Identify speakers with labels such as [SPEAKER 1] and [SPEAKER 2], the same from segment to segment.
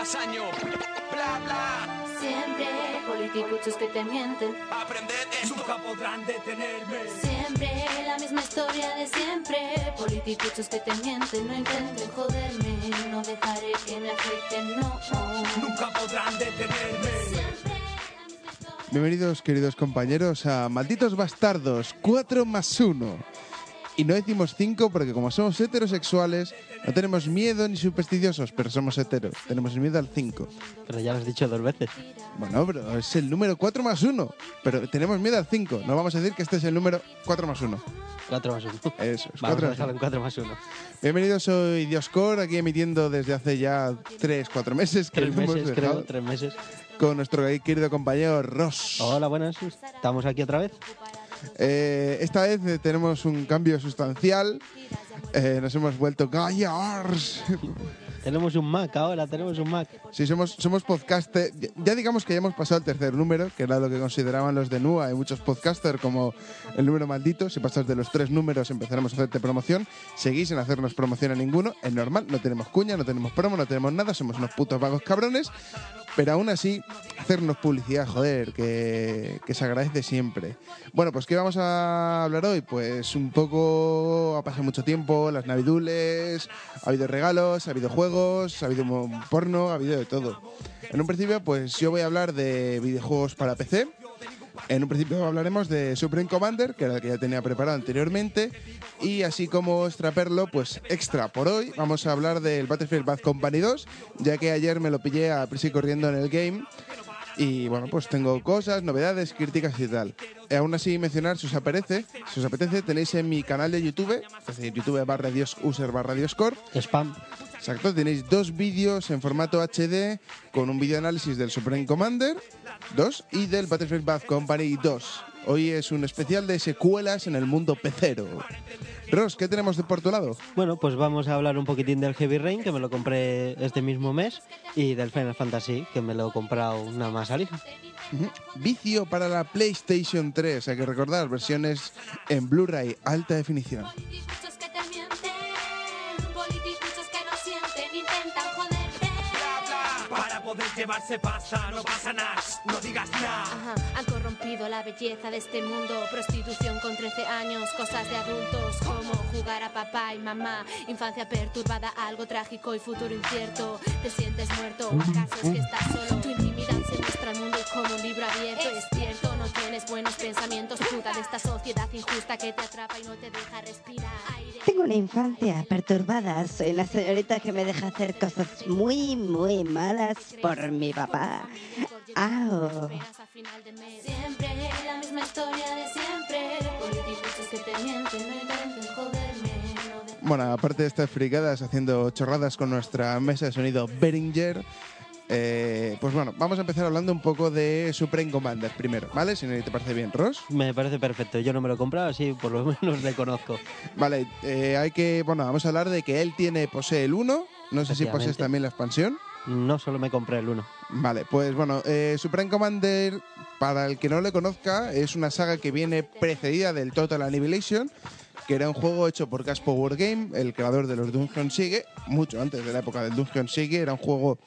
[SPEAKER 1] Tras año, bla bla.
[SPEAKER 2] Siempre politicuchos que te mienten.
[SPEAKER 1] Aprender esto. Nunca podrán detenerme.
[SPEAKER 2] Siempre la misma historia de siempre. Politicuchos que te mienten. No intenten joderme. No dejaré que me afecten, no.
[SPEAKER 1] Nunca podrán detenerme.
[SPEAKER 2] Siempre la misma historia.
[SPEAKER 3] Bienvenidos, queridos compañeros, a Malditos Bastardos 4 más 1. Y no decimos 5 porque como somos heterosexuales, no tenemos miedo ni supersticiosos, pero somos heteros. Tenemos miedo al 5.
[SPEAKER 4] Pero ya lo has dicho dos veces.
[SPEAKER 3] Bueno, pero es el número 4 más 1. Pero tenemos miedo al 5. No vamos a decir que este es el número 4 más 1.
[SPEAKER 4] 4 más 1.
[SPEAKER 3] Eso es,
[SPEAKER 4] Vamos
[SPEAKER 3] 4
[SPEAKER 4] a
[SPEAKER 3] más
[SPEAKER 4] dejarlo
[SPEAKER 3] 1.
[SPEAKER 4] en 4 más 1.
[SPEAKER 3] Bienvenidos, soy Dioscor, aquí emitiendo desde hace ya 3, 4 meses que
[SPEAKER 4] Tres meses, creo, tres meses.
[SPEAKER 3] con nuestro querido compañero Ross.
[SPEAKER 4] Hola, buenas. Estamos aquí otra vez.
[SPEAKER 3] Eh, esta vez tenemos un cambio sustancial. Eh, nos hemos vuelto Gayars.
[SPEAKER 4] Tenemos un Mac ahora, tenemos un Mac.
[SPEAKER 3] Sí, somos, somos podcaster. Ya digamos que ya hemos pasado el tercer número, que era lo que consideraban los de NUA. Hay muchos podcasters como el número maldito. Si pasas de los tres números empezaremos a hacerte promoción. Seguís sin hacernos promoción a ninguno. Es normal, no tenemos cuña, no tenemos promo, no tenemos nada. Somos unos putos vagos cabrones. Pero aún así, hacernos publicidad, joder, que, que se agradece siempre. Bueno, pues ¿qué vamos a hablar hoy? Pues un poco, ha pasado mucho tiempo, las navidules, ha habido regalos, ha habido juegos, ha habido porno, ha habido de todo. En un principio, pues yo voy a hablar de videojuegos para PC. En un principio hablaremos de Supreme Commander, que era el que ya tenía preparado anteriormente. Y así como extraperlo, pues extra por hoy, vamos a hablar del Battlefield Bad Company 2, ya que ayer me lo pillé a prisa y corriendo en el game. Y bueno, pues tengo cosas, novedades, críticas y tal. Eh, aún así mencionar, si os apetece, si os apetece, tenéis en mi canal de YouTube, es decir, YouTube barra Dios user barra Dioscore,
[SPEAKER 4] Spam.
[SPEAKER 3] Exacto, tenéis dos vídeos en formato HD con un vídeo análisis del Supreme Commander 2 y del Battlefield Bad Company 2. Hoy es un especial de secuelas en el mundo pecero. Ross, ¿qué tenemos de por tu lado?
[SPEAKER 4] Bueno, pues vamos a hablar un poquitín del Heavy Rain, que me lo compré este mismo mes, y del Final Fantasy, que me lo he comprado nada más salir.
[SPEAKER 3] Ujú. Vicio para la PlayStation 3, hay que recordar, versiones en Blu-ray alta definición.
[SPEAKER 1] Poder llevarse pasa, no pasa nada. No digas nada.
[SPEAKER 2] Han corrompido la belleza de este mundo. Prostitución con 13 años, cosas de adultos, como jugar a papá y mamá. Infancia perturbada, algo trágico y futuro incierto. Te sientes muerto, acaso es que estás solo. Tu intimidad se muestra al mundo como un libro abierto. Es cierto, tienes buenos pensamientos, puta de esta sociedad injusta que te atrapa y no te deja respirar. Aire.
[SPEAKER 5] Tengo una infancia perturbada. Soy la señorita que me deja hacer cosas muy, muy malas por mi papá. Au.
[SPEAKER 2] Siempre la misma historia de siempre. Politicuchos que te mienten, no intenten joderme. No de-
[SPEAKER 3] Bueno, aparte de estas fricadas haciendo chorradas con nuestra mesa de sonido Behringer, eh, pues bueno, vamos a empezar hablando un poco de Supreme Commander primero, ¿vale? Si no te parece bien, Ross.
[SPEAKER 4] Me parece perfecto. Yo no me lo he comprado, así por lo menos le conozco.
[SPEAKER 3] Vale, eh, hay que, bueno, vamos a hablar de que él tiene, posee el 1, no sé si posees también la expansión.
[SPEAKER 4] No solo me compré el 1.
[SPEAKER 3] Vale, pues bueno, eh, Supreme Commander, para el que no le conozca, es una saga que viene precedida del Total Annihilation, que era un juego hecho por Gas Power Game, el creador de los Dungeon Siege, mucho antes de la época del Dungeon Siege, era un juego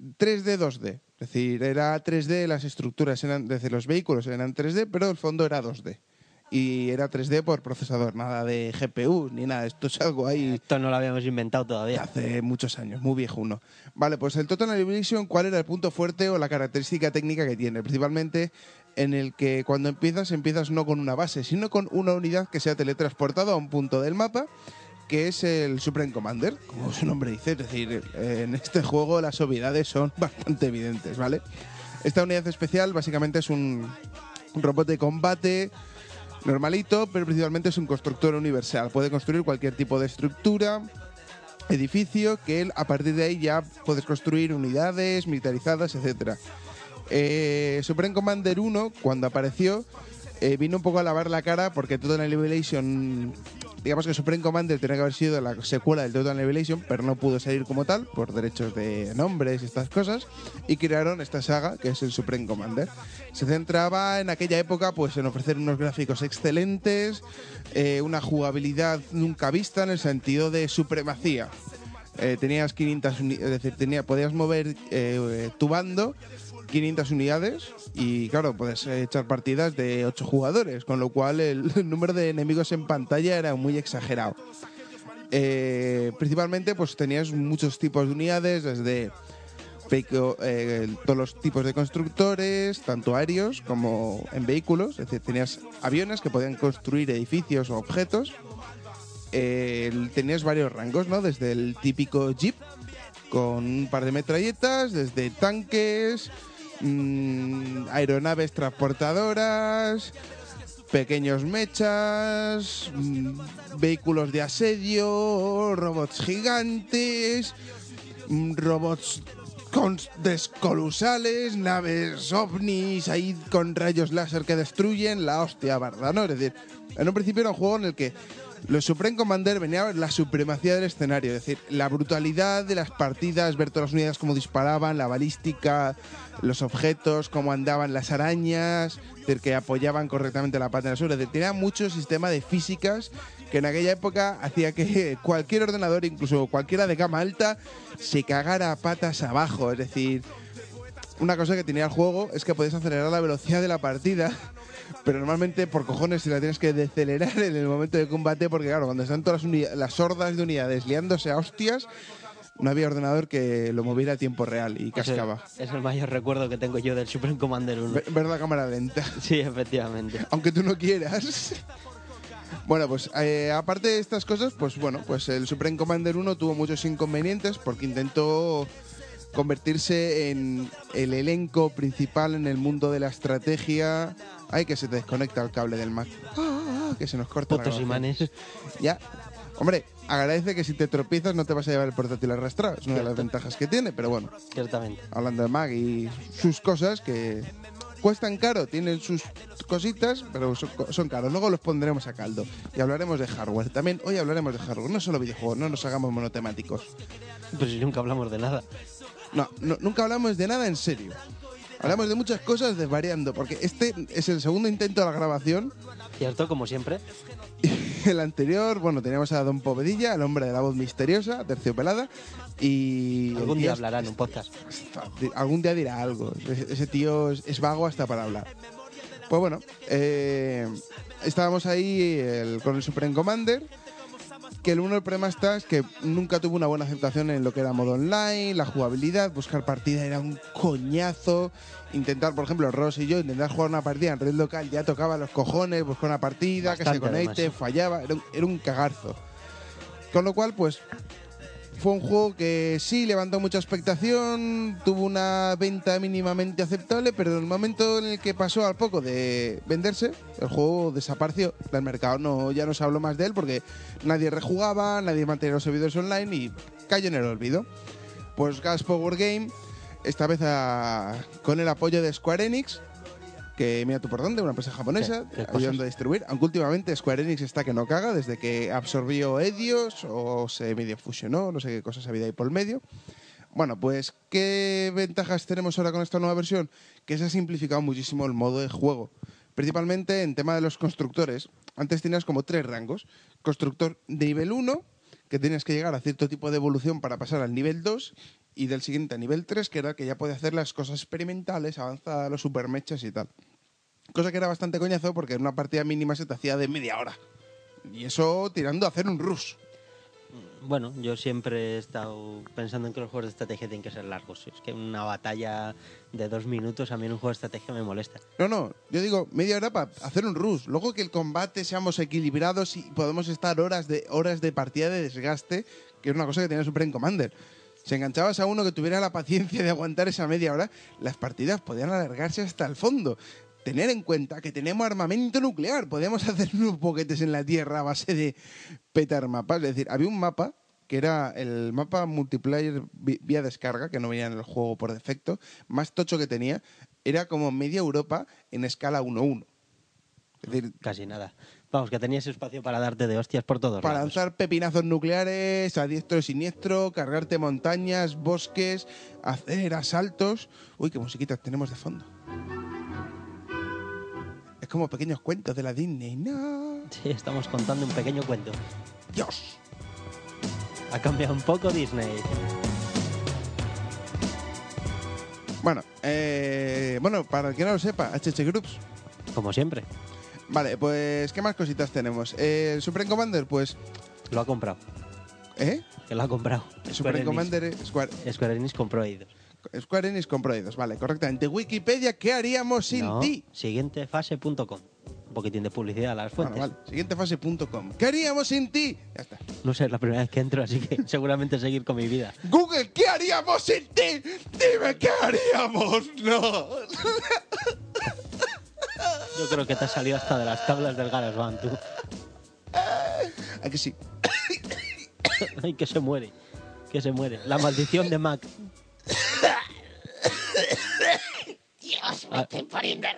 [SPEAKER 3] 3D, 2D. Es decir, era 3D, las estructuras eran, desde los vehículos eran 3D, pero el fondo era 2D. Y era 3D por procesador, nada de GPU ni nada. Esto es algo ahí
[SPEAKER 4] Esto no lo habíamos inventado todavía.
[SPEAKER 3] hace muchos años, muy viejo uno. Vale, pues el Total Annihilation, ¿cuál era el punto fuerte o la característica técnica que tiene? Principalmente en el que cuando empiezas, empiezas no con una base, sino con una unidad que sea teletransportada a un punto del mapa que es el Supreme Commander, como su nombre dice. Es decir, en este juego las obviedades son bastante evidentes, ¿vale? Esta unidad especial básicamente es un, robot de combate normalito, pero principalmente es un constructor universal. Puede construir cualquier tipo de estructura, edificio, que a partir de ahí ya puedes construir unidades militarizadas, etcétera. Eh, Supreme Commander 1, cuando apareció, eh, vino un poco a lavar la cara porque Total Annihilation, digamos que Supreme Commander tenía que haber sido la secuela del Total Annihilation, pero no pudo salir como tal por derechos de nombres y estas cosas, y crearon esta saga que es el Supreme Commander. Se centraba en aquella época pues en ofrecer unos gráficos excelentes, eh, una jugabilidad nunca vista en el sentido de supremacía. Eh, tenías 500 uni- es decir, tenía, podías mover eh, tu bando 500 unidades y claro, puedes eh, echar partidas de 8 jugadores, con lo cual el, número de enemigos en pantalla era muy exagerado. Eh, principalmente pues tenías muchos tipos de unidades, desde eh, todos los tipos de constructores, tanto aéreos como en vehículos, es decir, tenías aviones que podían construir edificios o objetos. Tenías varios rangos, ¿no? Desde el típico jeep con un par de metralletas, desde tanques, mm, aeronaves transportadoras, pequeños mechas, mm, vehículos de asedio, robots gigantes, mm, robots descolusales, naves ovnis ahí con rayos láser que destruyen, la hostia barda, ¿no? Es decir, en un principio era un juego en el que los Supreme Commander venía la supremacía del escenario, es decir, la brutalidad de las partidas, ver todas las unidades cómo disparaban, la balística, los objetos, cómo andaban las arañas, es decir, que apoyaban correctamente la pata en el suelo, es decir, tenía mucho sistema de físicas que en aquella época hacía que cualquier ordenador, incluso cualquiera de gama alta, se cagara patas abajo, es decir, una cosa que tenía el juego es que podías acelerar la velocidad de la partida, pero normalmente por cojones si la tienes que decelerar en el momento de combate, porque claro, cuando están todas las, hordas de unidades liándose a hostias, no había ordenador que lo moviera a tiempo real y cascaba.
[SPEAKER 4] Es el mayor recuerdo que tengo yo del Supreme Commander 1.
[SPEAKER 3] Ve- Ver la cámara lenta.
[SPEAKER 4] Sí, efectivamente.
[SPEAKER 3] aunque tú no quieras. Bueno, pues eh, aparte de estas cosas, pues bueno, pues el Supreme Commander 1 tuvo muchos inconvenientes porque intentó convertirse en el elenco principal en el mundo de la estrategia. Ay, que se te desconecta el cable del Mac. Ah, que se nos corta
[SPEAKER 4] Putos imanes.
[SPEAKER 3] Ya. Hombre, agradece que si te tropiezas no te vas a llevar el portátil arrastrado. Es una de las ventajas que tiene, pero bueno
[SPEAKER 4] Ciertamente.
[SPEAKER 3] hablando de Mac y sus cosas que cuestan caro, tienen sus cositas, pero son, son caros. Luego los pondremos a caldo y hablaremos de hardware. También hoy hablaremos de hardware, no solo videojuegos, no nos hagamos monotemáticos.
[SPEAKER 4] Pues si nunca hablamos de nada.
[SPEAKER 3] No, no, nunca hablamos de nada en serio. Hablamos de muchas cosas desvariando, porque este es el segundo intento de la grabación.
[SPEAKER 4] ¿Cierto? Como siempre.
[SPEAKER 3] El anterior, bueno, teníamos a Don Povedilla, el hombre de la voz misteriosa, terciopelada, y...
[SPEAKER 4] Algún día hablará en un podcast.
[SPEAKER 3] algún día dirá algo. Ese, tío es, es vago hasta para hablar. Pues bueno, eh, estábamos ahí el- con el Supreme Commander. Que el uno del problema está es que nunca tuvo una buena aceptación en lo que era modo online, la jugabilidad, buscar partida era un coñazo. Intentar, por ejemplo, Ross y yo, intentar jugar una partida en red local ya tocaba los cojones, buscar una partida, que se conecte,
[SPEAKER 4] además.
[SPEAKER 3] fallaba, era un, era un cagarzo. Con lo cual, pues, fue un juego que sí levantó mucha expectación, tuvo una venta mínimamente aceptable, pero en el momento en el que pasó al poco de venderse, el juego desapareció del mercado. No, ya no se habló más de él porque nadie rejugaba, nadie mantenía los servidores online y cayó en el olvido. Pues Gas Power Game, esta vez con el apoyo de Square Enix, que mira tú por dónde, una empresa japonesa,
[SPEAKER 4] Sí,
[SPEAKER 3] ayudando a distribuir. Aunque últimamente Square Enix está que no caga, desde que absorbió Edios o se medio fusionó, no sé qué cosas había ahí por el medio. Bueno, pues, ¿qué ventajas tenemos ahora con esta nueva versión? Que se ha simplificado muchísimo el modo de juego. Principalmente en tema de los constructores. Antes tenías como tres rangos. Constructor de nivel 1, que tenías que llegar a cierto tipo de evolución para pasar al nivel 2, y del siguiente a nivel 3, que era que ya podía hacer las cosas experimentales, avanzadas, los supermechas y tal. Cosa que era bastante coñazo porque en una partida mínima se te hacía de media hora. Y eso tirando a hacer un rush.
[SPEAKER 4] Bueno, yo siempre he estado pensando en que los juegos de estrategia tienen que ser largos. Es que una batalla de dos minutos a mí en un juego de estrategia me molesta.
[SPEAKER 3] No, no, yo digo media hora para hacer un rush. Luego que el combate seamos equilibrados y podemos estar horas de, horas de partida de desgaste, que es una cosa que tenía Supreme Commander. Si enganchabas a uno que tuviera la paciencia de aguantar esa media hora, las partidas podían alargarse hasta el fondo. Tener en cuenta que tenemos armamento nuclear, podíamos hacer unos boquetes en la Tierra a base de petar mapas. Es decir, había un mapa que era el mapa multiplayer vía descarga, que no venía en el juego por defecto, más tocho que tenía, era como media Europa en escala 1-1. Es decir,
[SPEAKER 4] Casi nada. Vamos, que tenías espacio para darte de hostias por todos
[SPEAKER 3] para
[SPEAKER 4] lados.
[SPEAKER 3] lanzar pepinazos nucleares a diestro y siniestro, cargarte montañas, bosques, hacer asaltos. Uy, qué musiquitas tenemos de fondo. Es como pequeños cuentos de la Disney. No.
[SPEAKER 4] Sí, estamos contando un pequeño cuento.
[SPEAKER 3] Dios.
[SPEAKER 4] Ha cambiado un poco Disney.
[SPEAKER 3] Bueno, eh, bueno, para el que no lo sepa, HH Groups.
[SPEAKER 4] Como siempre.
[SPEAKER 3] Vale, pues, ¿qué más cositas tenemos? Eh, el Supreme Commander, pues,
[SPEAKER 4] Lo ha comprado.
[SPEAKER 3] ¿eh?
[SPEAKER 4] Que lo ha comprado. Square
[SPEAKER 3] Supreme
[SPEAKER 4] Enix.
[SPEAKER 3] Commander Square,
[SPEAKER 4] Square Enix compró Eidos.
[SPEAKER 3] Square Enix compró Eidos, vale, correctamente. Wikipedia, ¿qué haríamos sin
[SPEAKER 4] No,
[SPEAKER 3] ti?
[SPEAKER 4] siguientefase.com. Un poquitín de publicidad a las
[SPEAKER 3] Bueno,
[SPEAKER 4] fuentes.
[SPEAKER 3] vale, siguientefase.com. ¿Qué haríamos sin ti? Ya está.
[SPEAKER 4] No sé, es la primera vez que entro, así que seguramente seguir con mi vida.
[SPEAKER 3] Google, ¿qué haríamos sin ti? Dime qué haríamos. No.
[SPEAKER 4] Yo creo que te has salido hasta de las tablas del GarageBand, tú.
[SPEAKER 3] ¿A que sí?
[SPEAKER 4] Ay, que se muere. Que se muere. La maldición de Mac.
[SPEAKER 5] Dios,
[SPEAKER 4] me estoy poniendo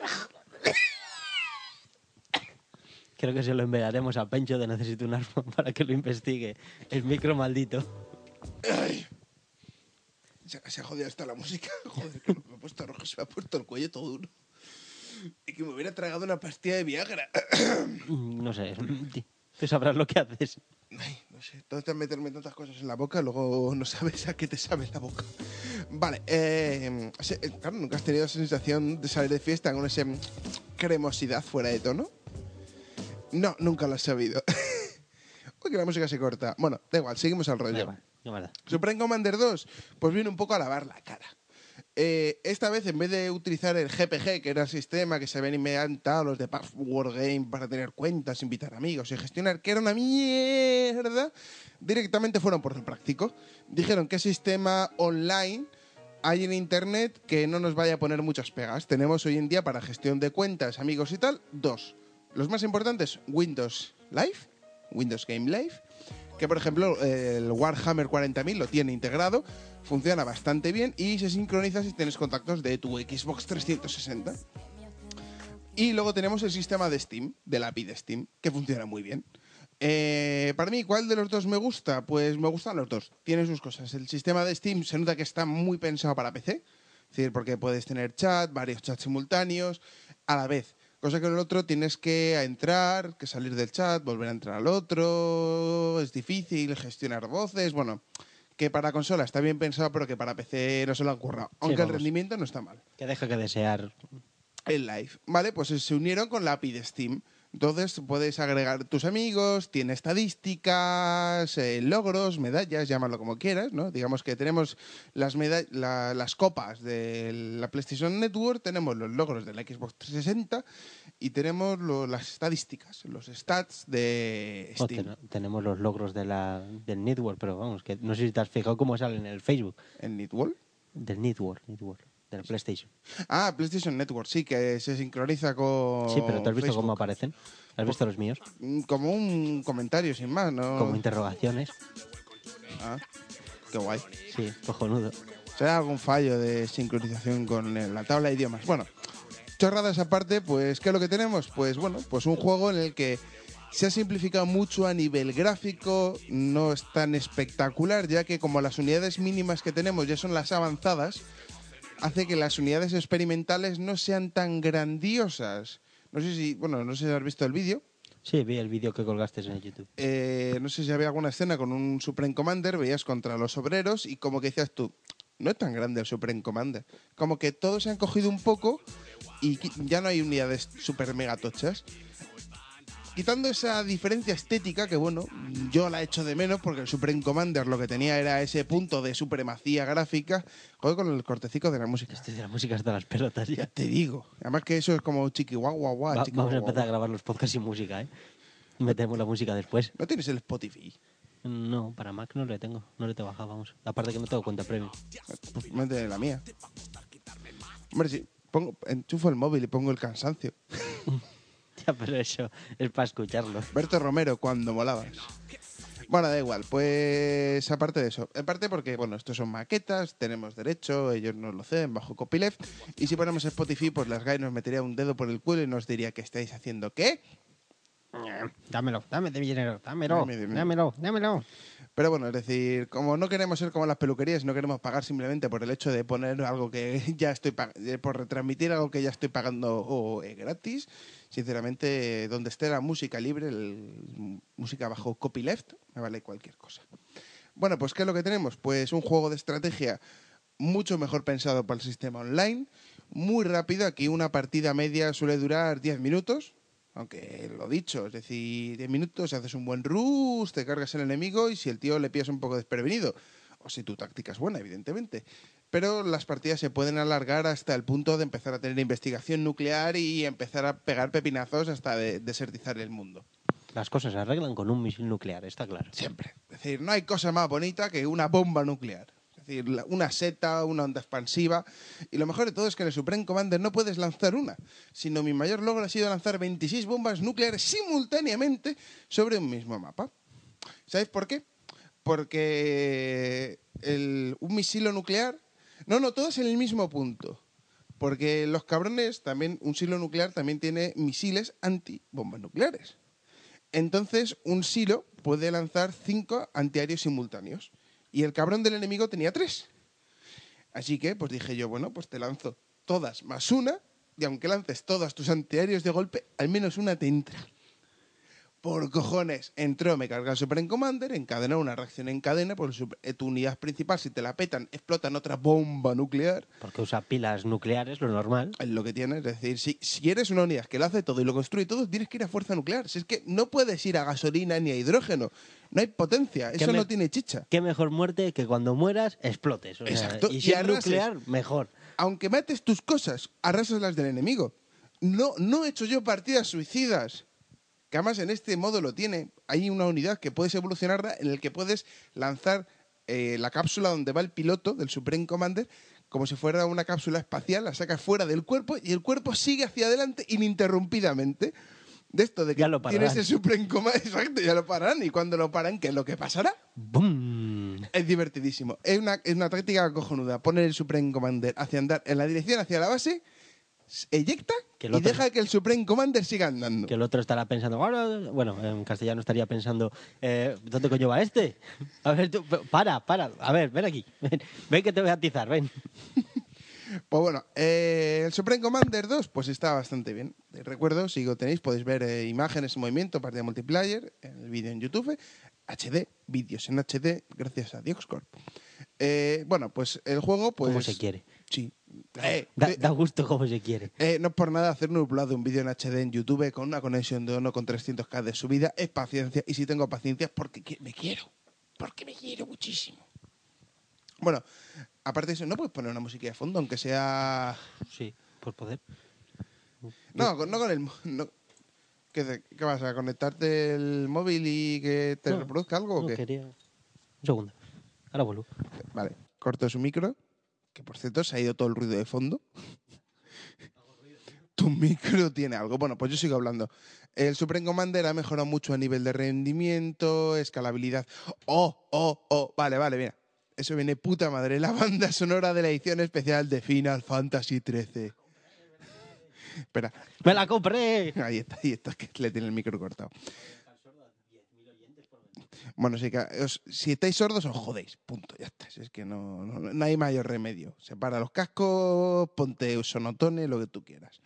[SPEAKER 4] Creo que se lo enviaremos a Pencho de Necesito un arma para que lo investigue. El micro maldito.
[SPEAKER 3] Se, se ha jodido hasta la música. Joder, que me he puesto rojo, se me ha puesto el cuello todo duro. Y que me hubiera tragado una pastilla de Viagra.
[SPEAKER 4] No sé. Tú sabrás lo que haces.
[SPEAKER 3] Ay, no sé, tanto meterme tantas cosas en la boca, luego no sabes a qué te sabe la boca. Vale, eh, eh, claro, nunca has tenido esa sensación de salir de fiesta con esa cremosidad fuera de tono. No, nunca lo has sabido. Uy, que la música se corta. Bueno, da igual, seguimos al rollo.
[SPEAKER 4] Da igual, da.
[SPEAKER 3] Supreme Commander 2, pues viene un poco a lavar la cara. Eh, esta vez, en vez de utilizar el GPG, que era el sistema que se habían inventado los de Password Game para tener cuentas, invitar amigos y gestionar, que era una mierda, directamente fueron por lo práctico. Dijeron que sistema online hay en Internet que no nos vaya a poner muchas pegas. Tenemos hoy en día para gestión de cuentas, amigos y tal, dos. Los más importantes, Windows Live, Windows Game Live, que por ejemplo el Warhammer 40.000 lo tiene integrado, funciona bastante bien y se sincroniza si tienes contactos de tu Xbox 360. Y luego tenemos el sistema de Steam, del API de Steam, que funciona muy bien. Eh, para mí, ¿cuál de los dos me gusta? Pues me gustan los dos. Tiene sus cosas. El sistema de Steam se nota que está muy pensado para PC. Es decir, porque puedes tener chat, varios chats simultáneos a la vez. Cosa que en el otro tienes que entrar, que salir del chat, volver a entrar al otro. Es difícil gestionar voces. Bueno, que para consola está bien pensado, pero que para PC no se lo han currado. Aunque el
[SPEAKER 4] vamos.
[SPEAKER 3] rendimiento no está mal
[SPEAKER 4] Que deja que desear.
[SPEAKER 3] el live. Vale, pues se unieron con la API de Steam. Entonces puedes agregar tus amigos, tiene estadísticas, eh, logros, medallas, llámalo como quieras, ¿no? Digamos que tenemos las, la- las copas de la PlayStation Network, tenemos los logros de la Xbox 360 y tenemos lo- las estadísticas, los stats de
[SPEAKER 4] Oh,
[SPEAKER 3] Steam.
[SPEAKER 4] ten- tenemos los logros de la, del Network, pero vamos, que no sé si te has fijado cómo sale en el Facebook.
[SPEAKER 3] ¿En Network?
[SPEAKER 4] Del Network, Network, del PlayStation.
[SPEAKER 3] Ah, PlayStation Network, sí, que se sincroniza con
[SPEAKER 4] Sí, pero ¿te has visto cómo aparecen? ¿Has visto los míos?
[SPEAKER 3] Mm, Como un comentario, sin más, ¿no?
[SPEAKER 4] Como interrogaciones.
[SPEAKER 3] Ah, qué guay.
[SPEAKER 4] Sí, cojonudo.
[SPEAKER 3] ¿Será algún fallo de sincronización con la tabla de idiomas? Bueno, chorradas aparte, pues, ¿qué es lo que tenemos? Pues bueno, pues un juego en el que se ha simplificado mucho a nivel gráfico, no es tan espectacular, ya que como las unidades mínimas que tenemos ya son las avanzadas, hace que las unidades experimentales no sean tan grandiosas. No sé si, bueno, no sé si has visto el vídeo,
[SPEAKER 4] Sí, vi el vídeo que colgaste en YouTube.
[SPEAKER 3] eh, no sé si había alguna escena con un Supreme Commander, veías contra los obreros y como que decías tú, no es tan grande el Supreme Commander. Como que todos se han cogido un poco y ya no hay unidades super mega tochas. Quitando esa diferencia estética, que bueno, yo la echo de menos porque el Supreme Commander lo que tenía era ese punto de supremacía gráfica, joder con el cortecico de la música.
[SPEAKER 4] Este de la música de las pelotas
[SPEAKER 3] Ya
[SPEAKER 4] ya.
[SPEAKER 3] te digo. Además que eso es como chiqui guau guau guau.
[SPEAKER 4] Va-
[SPEAKER 3] chiqui,
[SPEAKER 4] vamos a
[SPEAKER 3] guau.
[SPEAKER 4] empezar a grabar los podcasts sin música, ¿eh? Metemos la música después.
[SPEAKER 3] No tienes el Spotify.
[SPEAKER 4] No, para Mac no le tengo. No le tengo bajado, vamos. Aparte que no tengo cuenta premium.
[SPEAKER 3] Pues métele la mía. Hombre, sí. Pongo, enchufo el móvil y pongo el cansancio.
[SPEAKER 4] Ya, pero eso es para escucharlo.
[SPEAKER 3] Berto Romero, cuando molabas. Bueno, da igual, pues aparte de eso, en parte porque, bueno, estos son maquetas, tenemos derecho, ellos nos lo ceden bajo copyleft, y si ponemos Spotify, pues las GAI nos metería un dedo por el culo y nos diría que estáis haciendo qué.
[SPEAKER 4] Dámelo, dame de dinero, dámelo, dámelo, dámelo.
[SPEAKER 3] Pero bueno, es decir, como no queremos ser como las peluquerías, no queremos pagar simplemente por el hecho de poner algo que ya estoy pag- eh, por retransmitir algo que ya estoy pagando eh, gratis, sinceramente, donde esté la música libre, música bajo copyleft, me vale cualquier cosa. Bueno, pues ¿qué es lo que tenemos? Pues un juego de estrategia mucho mejor pensado para el sistema online, muy rápido, aquí una partida media suele durar 10 minutos, aunque lo dicho, es decir, 10 minutos, haces un buen rush, te cargas el enemigo y si el tío le pillas un poco desprevenido, o si tu táctica es buena, evidentemente. Pero las partidas se pueden alargar hasta el punto de empezar a tener investigación nuclear y empezar a pegar pepinazos hasta de desertizar el mundo.
[SPEAKER 4] Las cosas se arreglan con un misil nuclear, está claro.
[SPEAKER 3] Siempre. Es decir, no hay cosa más bonita que una bomba nuclear. Decir, una seta, una onda expansiva. Y lo mejor de todo es que en el Supreme Commander no puedes lanzar una, sino mi mayor logro ha sido lanzar 26 bombas nucleares simultáneamente sobre un mismo mapa. ¿Sabéis por qué? Porque un misilo nuclear... No, no, todos en el mismo punto. Porque los cabrones, también, un silo nuclear también tiene misiles antibombas nucleares. Entonces, un silo puede lanzar cinco antiaéreos simultáneos. Y el cabrón del enemigo tenía tres. Así que, pues dije yo, bueno, pues te lanzo todas más una. Y aunque lances todas tus antiaéreos de golpe, al menos una te entra. Por cojones, entró, me carga el Supreme Commander, encadenó una reacción en cadena, por el super- eh, tu unidad principal, si te la petan, explotan otra bomba nuclear.
[SPEAKER 4] Porque usa pilas nucleares, lo normal.
[SPEAKER 3] Es lo que tienes. Es decir, si, si eres una unidad que lo hace todo y lo construye todo, tienes que ir a fuerza nuclear. Si es que no puedes ir a gasolina ni a hidrógeno. No hay potencia. Eso no tiene chicha.
[SPEAKER 4] Qué mejor muerte que cuando mueras explotes. O sea,
[SPEAKER 3] Exacto,
[SPEAKER 4] Y
[SPEAKER 3] y
[SPEAKER 4] si es
[SPEAKER 3] arrases.
[SPEAKER 4] nuclear, mejor.
[SPEAKER 3] Aunque mates tus cosas, arrasas las del enemigo. No, no he hecho yo partidas suicidas. Que además en este modo lo tiene. Hay una unidad que puedes evolucionarla en el que puedes lanzar eh, la cápsula donde va el piloto del Supreme Commander como si fuera una cápsula espacial, la sacas fuera del cuerpo y el cuerpo sigue hacia adelante ininterrumpidamente. De esto de que
[SPEAKER 4] Ya lo
[SPEAKER 3] tienes el Supreme Commander, exacto, ya lo pararán. Y cuando lo paran, ¿qué es lo que pasará?
[SPEAKER 4] ¡Bum!
[SPEAKER 3] Es divertidísimo. Es una, es una táctica cojonuda. Poner el Supreme Commander hacia andar en la dirección hacia la base, eyecta
[SPEAKER 4] Que
[SPEAKER 3] y
[SPEAKER 4] otro-
[SPEAKER 3] deja que el Supreme Commander siga andando.
[SPEAKER 4] Que el otro estará pensando, bueno, en castellano estaría pensando, eh, ¿dónde coño va este? A ver, tú, para, para, a ver, ven aquí, ven, ven que te voy a atizar, ven.
[SPEAKER 3] Pues bueno, eh, el Supreme Commander 2 pues está bastante bien. Recuerdo, si lo tenéis, podéis ver eh, imágenes en movimiento, partida multiplayer, el vídeo en YouTube, HD, vídeos en HD, gracias a Dioxcorp. Bueno, pues el juego, pues...
[SPEAKER 4] Como se quiere.
[SPEAKER 3] Sí. Eh,
[SPEAKER 4] Da,
[SPEAKER 3] eh,
[SPEAKER 4] da gusto como se quiere.
[SPEAKER 3] Eh, no es por nada hacer de un vídeo en HD en YouTube con una conexión de 1 con 300k de subida. Es paciencia. Y si tengo paciencia es porque me quiero. Porque me quiero muchísimo. Bueno, aparte de eso, ¿no puedes poner una música de fondo, aunque sea...
[SPEAKER 4] Sí, por poder.
[SPEAKER 3] No, con- no con el... no- ¿Qué, te- qué vas a conectarte el móvil y que te
[SPEAKER 4] No,
[SPEAKER 3] reproduzca algo o
[SPEAKER 4] no
[SPEAKER 3] qué?
[SPEAKER 4] quería... Un segundo, ahora vuelvo.
[SPEAKER 3] Vale, corto su micro, que por cierto se ha ido todo el ruido de fondo. tu micro tiene algo. Bueno, pues yo sigo hablando. El Supreme Commander ha mejorado mucho a nivel de rendimiento, escalabilidad. Oh, oh, oh, vale, vale, mira. Eso viene puta madre. La banda sonora de la edición especial de Final Fantasy XIII. Espera,
[SPEAKER 4] ¡Me la compré!
[SPEAKER 3] Ahí está, ahí está, que le tiene el micro cortado. Bueno, si estáis sordos os jodéis, punto, ya está. Es que no, no, no hay mayor remedio. Separa los cascos, ponte sonotone, lo que tú quieras.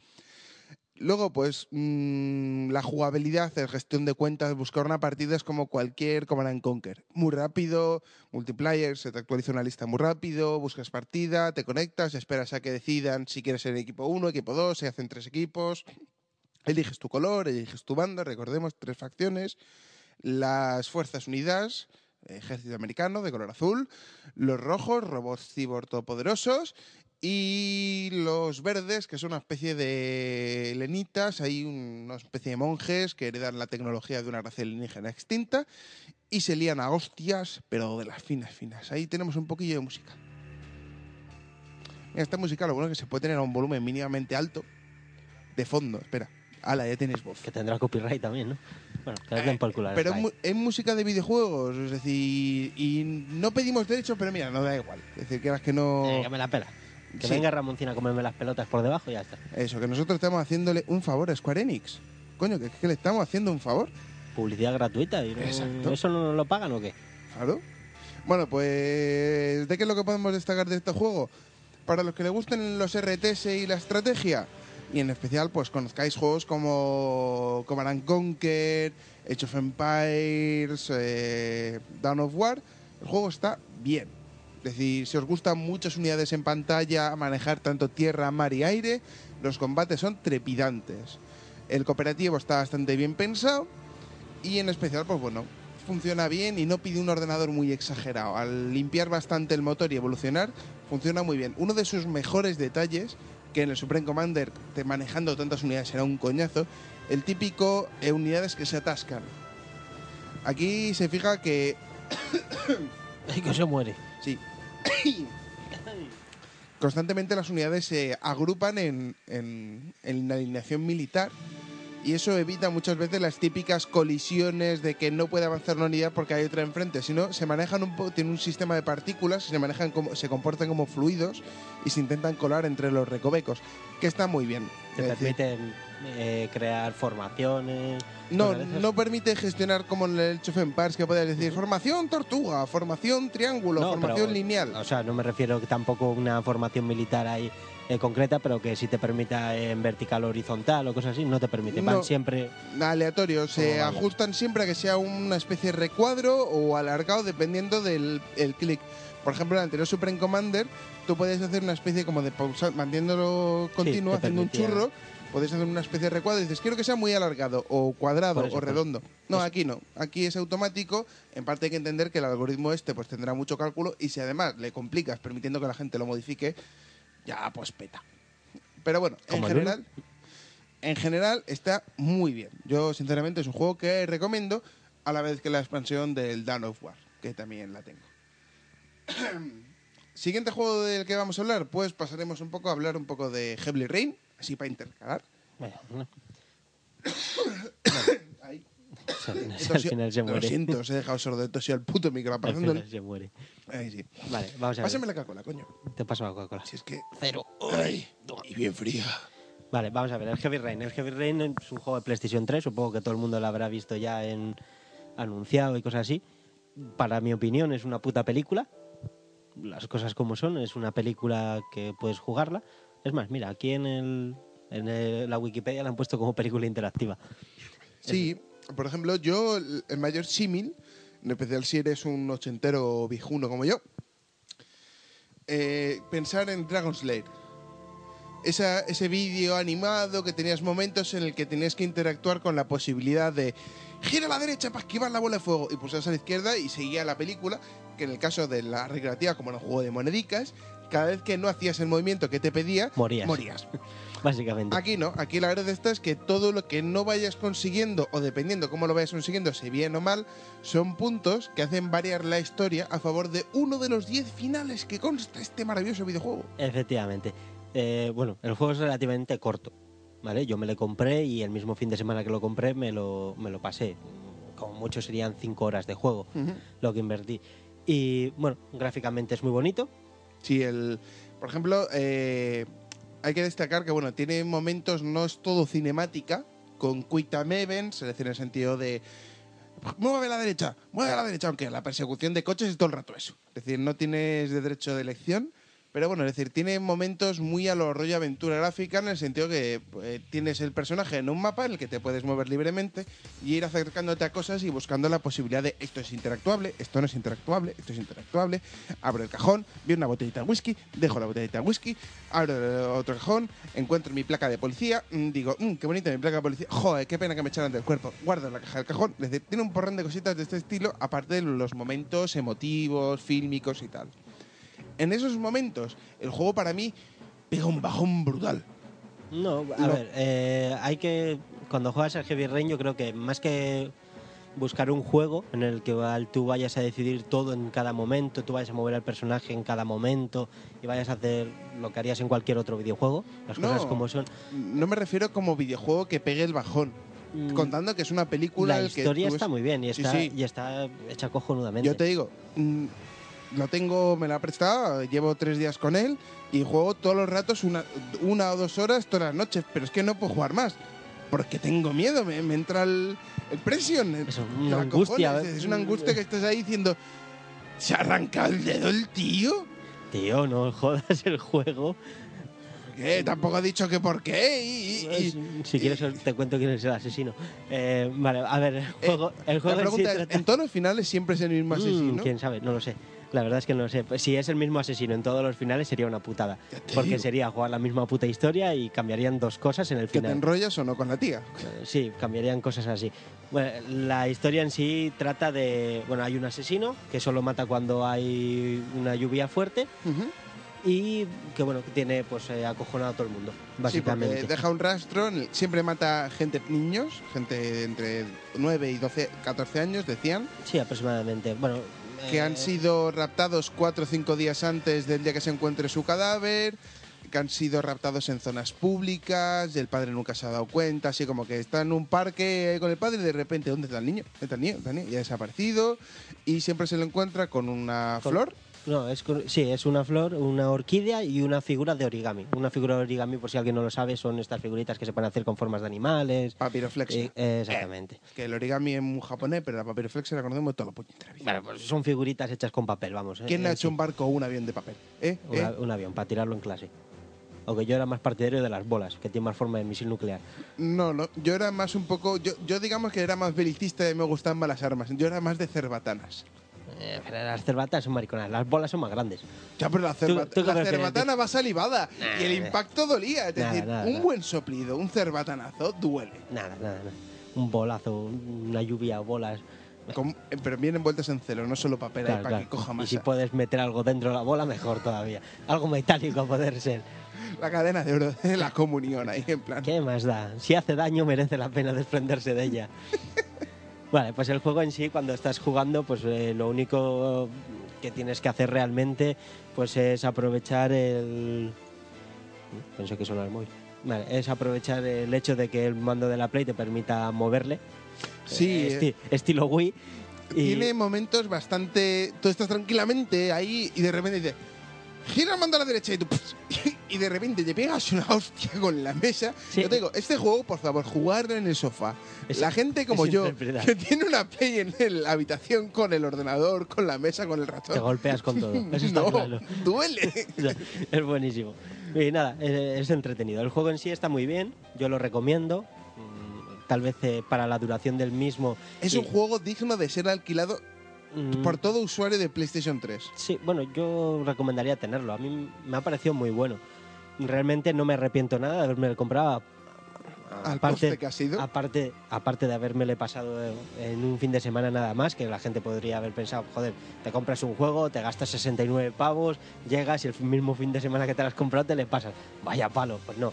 [SPEAKER 3] Luego, pues, mm, la jugabilidad, la gestión de cuentas, buscar una partida es como cualquier Command and Conquer. Muy rápido, multiplayer, se te actualiza una lista muy rápido, buscas partida, te conectas, esperas a que decidan si quieres ser equipo 1, equipo 2, se hacen tres equipos. Eliges tu color, eliges tu banda, recordemos, tres facciones, las Fuerzas Unidas, ejército americano de color azul, los rojos, robots cyborg todopoderosos, y los verdes, que son una especie de lenitas, hay una especie de monjes que heredan la tecnología de una raza alienígena extinta y se lían a hostias, pero de las finas, finas. Ahí tenemos un poquillo de música. Esta música lo bueno es que se puede tener a un volumen mínimamente alto de fondo. Espera, ala, ya tienes voz.
[SPEAKER 4] Que tendrá copyright también, ¿no? Bueno, que les den por culo a
[SPEAKER 3] Pero es, música de videojuegos, es decir, y no pedimos derechos, pero mira, no da igual. Es decir, que eras que no...
[SPEAKER 4] Eh, que me la pela. Que
[SPEAKER 3] Sí.
[SPEAKER 4] venga Ramoncina a comerme las pelotas por debajo y ya está.
[SPEAKER 3] Eso, que nosotros estamos haciéndole un favor a Square Enix. Coño, que que le estamos haciendo un favor.
[SPEAKER 4] Publicidad gratuita. Y no-
[SPEAKER 3] Exacto.
[SPEAKER 4] ¿Eso no nos lo pagan o qué?
[SPEAKER 3] Claro. Bueno, pues, ¿de qué es lo que podemos destacar de este juego? Para los que les gusten los RTS y la estrategia, y en especial, pues conozcáis juegos como Command and Conquer, Age of Empires, eh, Dawn of War, el juego está bien. Es decir, si os gustan muchas unidades en pantalla, manejar tanto tierra, mar y aire, los combates son trepidantes. El cooperativo está bastante bien pensado y en especial, pues bueno, funciona bien y no pide un ordenador muy exagerado. Al limpiar bastante el motor y evolucionar, funciona muy bien. Uno de sus mejores detalles, que en el Supreme Commander, te manejando tantas unidades era un coñazo, el típico eh, unidades que se atascan. Aquí se fija que
[SPEAKER 4] Ay, que se muere.
[SPEAKER 3] Sí. Constantemente las unidades se agrupan en, en, en la alineación militar y eso evita muchas veces las típicas colisiones de que no puede avanzar una unidad porque hay otra enfrente, sino se manejan un poco, tiene un sistema de partículas, se manejan como, se comportan como fluidos y se intentan colar entre los recovecos, que está muy bien.
[SPEAKER 4] Te permiten eh, crear formaciones.
[SPEAKER 3] no, no permite gestionar como en el Age of Empires que puedes decir formación tortuga, formación triángulo,
[SPEAKER 4] No,
[SPEAKER 3] formación
[SPEAKER 4] pero,
[SPEAKER 3] lineal.
[SPEAKER 4] O sea, no me refiero tampoco a una formación militar ahí eh, concreta, pero que sí te permita en vertical o horizontal o cosas así, no te permite. Van
[SPEAKER 3] No.
[SPEAKER 4] siempre.
[SPEAKER 3] aleatorio, se ajustan siempre a que sea una especie de recuadro o alargado dependiendo del el clic. Por ejemplo, en el anterior Supreme Commander, tú puedes hacer una especie como de pausa, manteniéndolo continuo, haciendo un churro, puedes hacer una especie de recuadro y dices, quiero que sea muy alargado, o cuadrado,
[SPEAKER 4] eso,
[SPEAKER 3] o redondo. No,
[SPEAKER 4] Eso.
[SPEAKER 3] aquí no. Aquí es automático. En parte hay que entender que el algoritmo este pues tendrá mucho cálculo y si además le complicas permitiendo que la gente lo modifique, ya pues peta. Pero bueno, en general, en general está muy bien. Yo, sinceramente, es un juego que recomiendo a la vez que la expansión del Dawn of War, que también la tengo. Siguiente juego del que vamos a hablar, pues pasaremos un poco a hablar un poco de Heavy Rain, así para intercalar.
[SPEAKER 4] Bueno, no.
[SPEAKER 3] Ahí.
[SPEAKER 4] al final se
[SPEAKER 3] Lo
[SPEAKER 4] muere.
[SPEAKER 3] siento, os he dejado sordo tosio al puto micro,
[SPEAKER 4] Al
[SPEAKER 3] pasándole.
[SPEAKER 4] final se muere.
[SPEAKER 3] Ahí sí.
[SPEAKER 4] Vale, vamos a ver.
[SPEAKER 3] Pásame la Coca-Cola, coño.
[SPEAKER 4] Te paso la Coca-Cola.
[SPEAKER 3] Si es que.
[SPEAKER 4] Cero.
[SPEAKER 3] Ay, y bien fría.
[SPEAKER 4] Vale, vamos a ver. El Heavy Rain. El Heavy Rain es un juego de PlayStation 3. Supongo que todo el mundo lo habrá visto ya en anunciado y cosas así. Para mi opinión, es una puta película. Las cosas como son. Es una película que puedes jugarla. Es más, mira, aquí en, el, en el- la Wikipedia la han puesto como película interactiva.
[SPEAKER 3] Sí, por ejemplo, yo, el mayor símil, en especial si eres un ochentero viejuno como yo, eh, pensar en Dragon Slayer. Ese vídeo animado que tenías momentos en el que tenías que interactuar con la posibilidad de gira a la derecha para esquivar la bola de fuego y pulsas a la izquierda y seguía la película, que en el caso de la recreativa, como en el juego de monedicas, cada vez que no hacías el movimiento que te pedía,
[SPEAKER 4] Morías.
[SPEAKER 3] morías.
[SPEAKER 4] Básicamente.
[SPEAKER 3] Aquí no, aquí la verdad esta es que todo lo que no vayas consiguiendo, o dependiendo cómo lo vayas consiguiendo, si bien o mal, son puntos que hacen variar la historia a favor de uno de los 10 finales que consta este maravilloso videojuego.
[SPEAKER 4] Efectivamente. Eh, bueno, el juego es relativamente corto. ¿Vale? Yo me lo compré y el mismo fin de semana que lo compré me lo, me lo pasé. Como mucho serían 5 horas de juego lo que invertí. Y bueno, gráficamente es muy bonito.
[SPEAKER 3] Sí, el, por ejemplo, eh, hay que destacar que bueno, tiene momentos, no es todo cinemática, con quick time events, decir, en el sentido de mueve a la derecha, mueve a la derecha, aunque la persecución de coches es todo el rato eso. Es decir, no tienes de derecho de elección, Pero bueno, es decir, tiene momentos muy a lo rollo aventura gráfica en el sentido que eh, tienes el personaje en un mapa en el que te puedes mover libremente y ir acercándote a cosas y buscando la posibilidad de esto es interactuable, esto no es interactuable, esto es interactuable. Abro el cajón, veo una botellita de whisky, dejo la botellita de whisky, abro otro cajón, encuentro mi placa de policía, mm, digo, "Mm, qué bonita mi placa de policía, joder, qué pena que me echaran del cuerpo, guardo la caja del cajón. Es decir, tiene un porrón de cositas de este estilo, aparte de los momentos emotivos, fílmicos y tal en esos momentos el juego para mí pega un bajón brutal.
[SPEAKER 4] No, a
[SPEAKER 3] Lo-
[SPEAKER 4] ver, eh, hay que. Cuando juegas al Heavy Rain, yo creo que más que buscar un juego en el que tú vayas a decidir todo en cada momento, tú vayas a mover al personaje en cada momento y vayas a hacer lo que harías en cualquier otro videojuego, las
[SPEAKER 3] No.
[SPEAKER 4] cosas como son.
[SPEAKER 3] No me refiero como videojuego que pegue el bajón,
[SPEAKER 4] Mm,
[SPEAKER 3] contando que es una película
[SPEAKER 4] La
[SPEAKER 3] que
[SPEAKER 4] historia está
[SPEAKER 3] ves-
[SPEAKER 4] muy bien y
[SPEAKER 3] Sí,
[SPEAKER 4] está,
[SPEAKER 3] sí.
[SPEAKER 4] y está hecha cojonudamente.
[SPEAKER 3] Yo te digo, mm, lo tengo, me lo ha prestado, llevo tres días con él y juego todos los ratos una, una o dos horas todas las noches, pero es que no puedo jugar más. Porque tengo miedo, me, me entra el, el presión. el- la
[SPEAKER 4] una angustia.
[SPEAKER 3] cojones, Es una angustia que estás ahí diciendo, ¿se ha arrancado el dedo el tío?
[SPEAKER 4] Tío, no jodas el juego.
[SPEAKER 3] ¿Qué? Tampoco ha dicho que por qué. Y, y- y-
[SPEAKER 4] si quieres te cuento quién es el asesino. Eh, vale, a ver, el juego, el
[SPEAKER 3] la
[SPEAKER 4] juego sí
[SPEAKER 3] pregunta es, ¿en todos los finales siempre es el mismo
[SPEAKER 4] Mm,
[SPEAKER 3] asesino?
[SPEAKER 4] ¿Quién sabe? No lo sé. La verdad es que no sé. Pues si es el mismo asesino en todos los finales sería una putada. Porque
[SPEAKER 3] digo.
[SPEAKER 4] sería jugar la misma puta historia y cambiarían dos cosas en el
[SPEAKER 3] ¿Que te
[SPEAKER 4] final.
[SPEAKER 3] enrollas o no con la tía?
[SPEAKER 4] Eh, Sí, cambiarían cosas así. Bueno, la historia en sí trata de... Bueno, hay un asesino que solo mata cuando hay una lluvia fuerte y que, bueno, que tiene pues eh, acojonado a todo el mundo,
[SPEAKER 3] Sí,
[SPEAKER 4] básicamente.
[SPEAKER 3] porque deja un rastro, siempre mata gente, niños, gente entre 9 y 12, 14 años, decían,
[SPEAKER 4] Sí, aproximadamente. Bueno,
[SPEAKER 3] que
[SPEAKER 4] eh,
[SPEAKER 3] han sido raptados 4 o 5 días antes del día que se encuentre su cadáver, que han sido raptados en zonas públicas, el padre nunca se ha dado cuenta, así como que está en un parque con el padre y de repente, ¿dónde está el niño? ¿Dónde está el niño? ¿Dónde está el niño? Y ha desaparecido y siempre se lo encuentra con una flor.
[SPEAKER 4] No, es, sí, es una flor, una orquídea y una figura de origami. Una figura de origami, por si alguien no lo sabe, son estas figuritas que se pueden hacer con formas de animales.
[SPEAKER 3] Papiroflexia.
[SPEAKER 4] Eh, eh, exactamente.
[SPEAKER 3] Que el origami es muy japonés, pero la papiroflexia la conocemos toda la puñetera vida.
[SPEAKER 4] Bueno, pues son figuritas hechas con papel, vamos. eh,
[SPEAKER 3] ¿Quién ha
[SPEAKER 4] eh,
[SPEAKER 3] hecho
[SPEAKER 4] sí.
[SPEAKER 3] un barco o un avión de papel? ¿Eh?
[SPEAKER 4] Un,
[SPEAKER 3] ¿Eh?
[SPEAKER 4] avión, para tirarlo en clase. Aunque yo era más partidario de las bolas, que tienen más forma de misil nuclear.
[SPEAKER 3] No, no, yo era más un poco, yo, yo digamos que era más belicista y me gustaban más las armas. Yo era más de cerbatanas.
[SPEAKER 4] Eh, pero las cerbatas son mariconas, las bolas son más grandes.
[SPEAKER 3] Ya, pero la,
[SPEAKER 4] ¿Tú- tú
[SPEAKER 3] la cerbatana va salivada y el
[SPEAKER 4] Nah,
[SPEAKER 3] impacto dolía. Es
[SPEAKER 4] Nada,
[SPEAKER 3] decir,
[SPEAKER 4] nada,
[SPEAKER 3] un
[SPEAKER 4] nada.
[SPEAKER 3] buen soplido, un cerbatanazo duele.
[SPEAKER 4] Nada, nada, nada. Un bolazo, una lluvia, bolas.
[SPEAKER 3] Con- pero vienen envueltas en celo, no solo papel
[SPEAKER 4] Claro,
[SPEAKER 3] para
[SPEAKER 4] claro.
[SPEAKER 3] que coja
[SPEAKER 4] Y
[SPEAKER 3] masa.
[SPEAKER 4] si puedes meter algo dentro de la bola, mejor todavía. Algo metálico a poder ser.
[SPEAKER 3] La cadena de oro de la comunión ahí, en plan.
[SPEAKER 4] ¿Qué más da? Si hace daño, merece la pena desprenderse de ella. Vale, pues el juego en sí, cuando estás jugando, pues eh, lo único que tienes que hacer realmente pues es aprovechar el... Pensé que sonaba el móvil. Vale, es aprovechar el hecho de que el mando de la Play te permita moverle.
[SPEAKER 3] Sí,
[SPEAKER 4] Eh, esti- estilo Wii. Y-
[SPEAKER 3] Tiene momentos bastante. Tú estás tranquilamente ahí y de repente dices. Gira el mando a la derecha y tú. Y de repente te pegas una hostia con la mesa.
[SPEAKER 4] Sí.
[SPEAKER 3] Yo te digo, este juego, por favor, jugarlo en el sofá.
[SPEAKER 4] Es-
[SPEAKER 3] la gente como yo, que tiene una play en la habitación con el ordenador, con la mesa, con el ratón.
[SPEAKER 4] Te golpeas con todo. Eso está
[SPEAKER 3] no,
[SPEAKER 4] claro.
[SPEAKER 3] duele.
[SPEAKER 4] es buenísimo. Y nada, es entretenido. El juego en sí está muy bien, yo lo recomiendo. Mm, Tal vez eh, para la duración del mismo.
[SPEAKER 3] es
[SPEAKER 4] y-
[SPEAKER 3] un juego digno de ser alquilado
[SPEAKER 4] mm,
[SPEAKER 3] por todo usuario de PlayStation 3.
[SPEAKER 4] Sí, bueno, yo recomendaría tenerlo. A mí me ha parecido muy bueno. Realmente no me arrepiento nada de haberme comprado.
[SPEAKER 3] Al coste que ha sido.
[SPEAKER 4] Aparte, aparte de habérmele pasado en un fin de semana nada más, que la gente podría haber pensado, joder, te compras un juego, te gastas 69 pavos, llegas y el mismo fin de semana que te lo has comprado te le pasas. Vaya palo, pues no.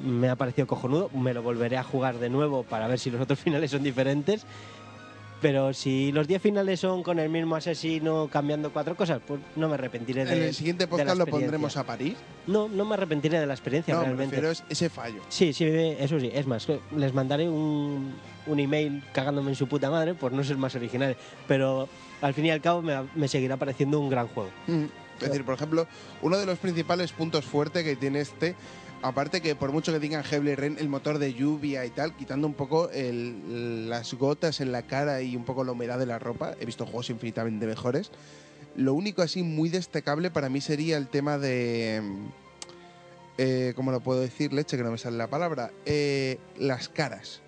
[SPEAKER 4] Me ha parecido cojonudo, me lo volveré a jugar de nuevo para ver si los otros finales son diferentes. Pero si los 10 finales son con el mismo asesino cambiando cuatro cosas, pues no me arrepentiré de
[SPEAKER 3] en el siguiente podcast lo pondremos a París.
[SPEAKER 4] No, no me arrepentiré de la experiencia
[SPEAKER 3] No,
[SPEAKER 4] realmente.
[SPEAKER 3] refiero a ese fallo.
[SPEAKER 4] Sí, sí, eso sí. Es más, les mandaré un, un email cagándome en su puta madre por no ser más original. Pero al fin y al cabo me, me seguirá pareciendo un gran juego.
[SPEAKER 3] Mm. Es decir, por ejemplo, uno de los principales puntos fuertes que tiene este, aparte que por mucho que digan Heavy Rain, el motor de lluvia y tal, quitando un poco el- las gotas en la cara y un poco la humedad de la ropa, he visto juegos infinitamente mejores, Lo único así muy destacable para mí sería el tema de... Eh, ¿Cómo lo puedo decir? Leche, que no me sale la palabra. Eh, las caras.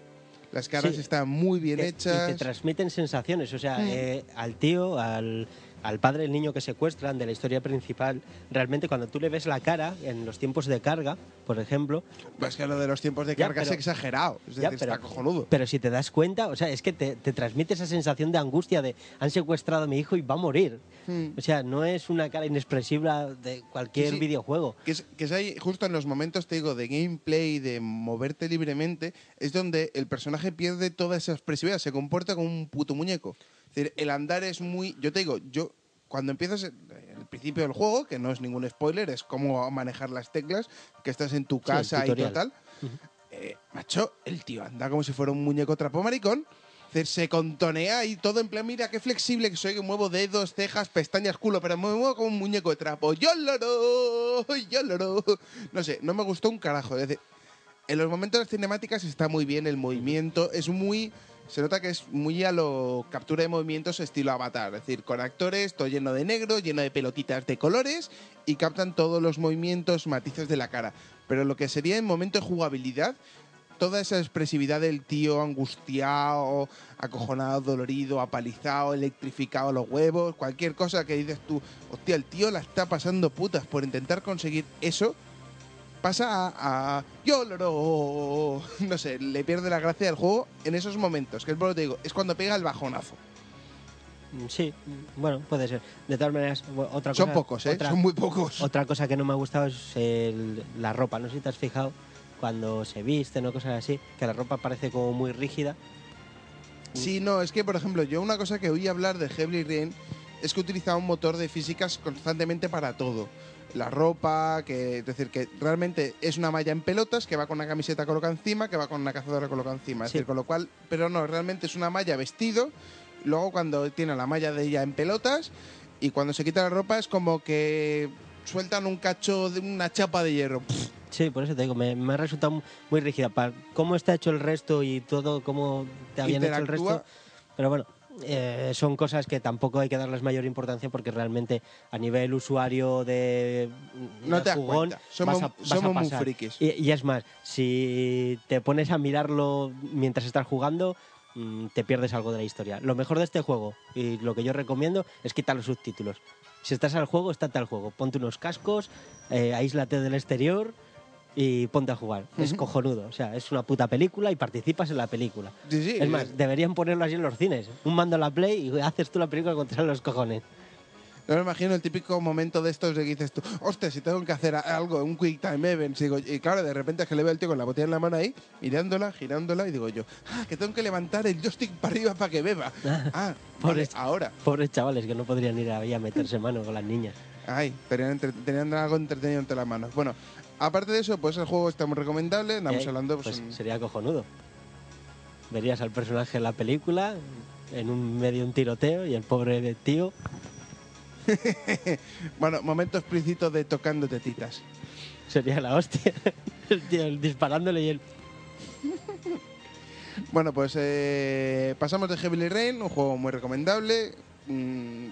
[SPEAKER 3] Las caras
[SPEAKER 4] Sí.
[SPEAKER 3] están muy bien hechas.
[SPEAKER 4] Y te transmiten sensaciones. O sea, eh, al tío, al, al padre del niño que secuestran de la historia principal, realmente cuando tú le ves la cara en los tiempos de carga, por ejemplo,
[SPEAKER 3] Pues que lo de los tiempos de
[SPEAKER 4] Ya,
[SPEAKER 3] carga es
[SPEAKER 4] pero-
[SPEAKER 3] exagerado. Es
[SPEAKER 4] Ya,
[SPEAKER 3] decir,
[SPEAKER 4] pero-
[SPEAKER 3] está cojonudo.
[SPEAKER 4] pero si te das cuenta, o sea, es que te, te transmite esa sensación de angustia de han secuestrado a mi hijo y va a morir.
[SPEAKER 3] Hmm.
[SPEAKER 4] O sea, no es una cara inexpresible de cualquier
[SPEAKER 3] Sí, sí.
[SPEAKER 4] videojuego.
[SPEAKER 3] Que es, que es ahí, justo en los momentos, te digo, de gameplay, de moverte libremente, es donde el personaje pierde toda esa expresividad, se comporta como un puto muñeco. Decir, el andar es muy... Yo te digo, yo cuando empiezas en el principio del juego, que no es ningún spoiler, es cómo manejar las teclas, que estás en tu casa y total, eh, macho, el tío anda como si fuera un muñeco trapo maricón. Decir, se contonea y todo en plan, mira qué flexible que soy, que muevo dedos, cejas, pestañas, culo, pero me muevo como un muñeco de trapo. ¡Yo loro! ¡Yo loro! No sé, no me gustó un carajo. Es decir, en los momentos de las cinemáticas está muy bien el movimiento, es muy... Se nota que es muy a lo captura de movimientos estilo Avatar, es decir, con actores, todo lleno de negro, lleno de pelotitas de colores y captan todos los movimientos, matices de la cara. Pero lo que sería en momento de jugabilidad, toda esa expresividad del tío angustiado, acojonado, dolorido, apalizado, electrificado los huevos, cualquier cosa que dices tú, hostia, el tío la está pasando putas por intentar conseguir eso, pasa a, a yo loro, no sé, le pierde la gracia del juego en esos momentos, que es por lo que te digo, es cuando pega el bajonazo.
[SPEAKER 4] Mm, Sí, mm, bueno, puede ser. De todas maneras, otra
[SPEAKER 3] Son
[SPEAKER 4] cosa,
[SPEAKER 3] pocos, ¿eh?
[SPEAKER 4] otra-
[SPEAKER 3] Son muy pocos.
[SPEAKER 4] Otra cosa que no me ha gustado es el- la ropa. No sé si te has fijado cuando se visten o cosas así, que la ropa parece como muy rígida.
[SPEAKER 3] Sí, no, es que, por ejemplo, yo una cosa que oí hablar de Heavy Rain es que utilizaba un motor de físicas constantemente para todo. La ropa, que es decir, que realmente es una malla en pelotas que va con una camiseta colocada encima, que va con una cazadora colocada encima. Es
[SPEAKER 4] Sí.
[SPEAKER 3] decir, con lo cual, pero no, realmente es una malla vestido. Luego, cuando tiene la malla de ella en pelotas y cuando se quita la ropa es como que sueltan un cacho de una chapa de hierro.
[SPEAKER 4] Sí, por eso te digo, me, me ha resultado mu- muy rígida. Para cómo está hecho el resto y todo, cómo te habían hecho el
[SPEAKER 3] Interactúa.
[SPEAKER 4] resto. Pero bueno, eh, son cosas que tampoco hay que darles mayor importancia porque realmente a nivel usuario de,
[SPEAKER 3] No te
[SPEAKER 4] jugón.
[SPEAKER 3] Somos-
[SPEAKER 4] vas a- vas a
[SPEAKER 3] somos muy
[SPEAKER 4] pasar.
[SPEAKER 3] frikis.
[SPEAKER 4] Y, y es más, si te pones a mirarlo mientras estás jugando, mm, te pierdes algo de la historia. Lo mejor de este juego y lo que yo recomiendo es quitar los subtítulos. Si estás al juego, estate al juego. Ponte unos cascos, eh, aíslate del exterior y ponte a jugar. Es cojonudo. O sea, es una puta película y participas en la película.
[SPEAKER 3] sí, sí,
[SPEAKER 4] Es más, deberían ponerlo así en los cines. Un mando a la play y haces tú la película contra los cojones.
[SPEAKER 3] No me imagino el típico momento de estos de que dices tú, hostia, si tengo que hacer algo, un quick time event, y claro, de repente es que le veo al tío con la botella en la mano ahí, mirándola, girándola, y digo yo, ah, que tengo que levantar el joystick para arriba para que beba. Ah,
[SPEAKER 4] Pobre
[SPEAKER 3] vale, ahora.
[SPEAKER 4] Pobres chavales que no podrían ir ahí a meterse mano con las niñas.
[SPEAKER 3] Ay, tenían, entre- tenían algo entretenido entre las manos. Bueno, aparte de eso, pues el juego está muy recomendable, andamos
[SPEAKER 4] Eh,
[SPEAKER 3] hablando, pues,
[SPEAKER 4] pues
[SPEAKER 3] en-
[SPEAKER 4] sería cojonudo. Verías al personaje en la película, en un medio un tiroteo y el pobre tío.
[SPEAKER 3] bueno, momento explícito de tocando tetitas.
[SPEAKER 4] Sería la hostia. El tío disparándole y él.
[SPEAKER 3] Bueno, pues eh, pasamos de Heavily Rain, un juego muy recomendable, mm,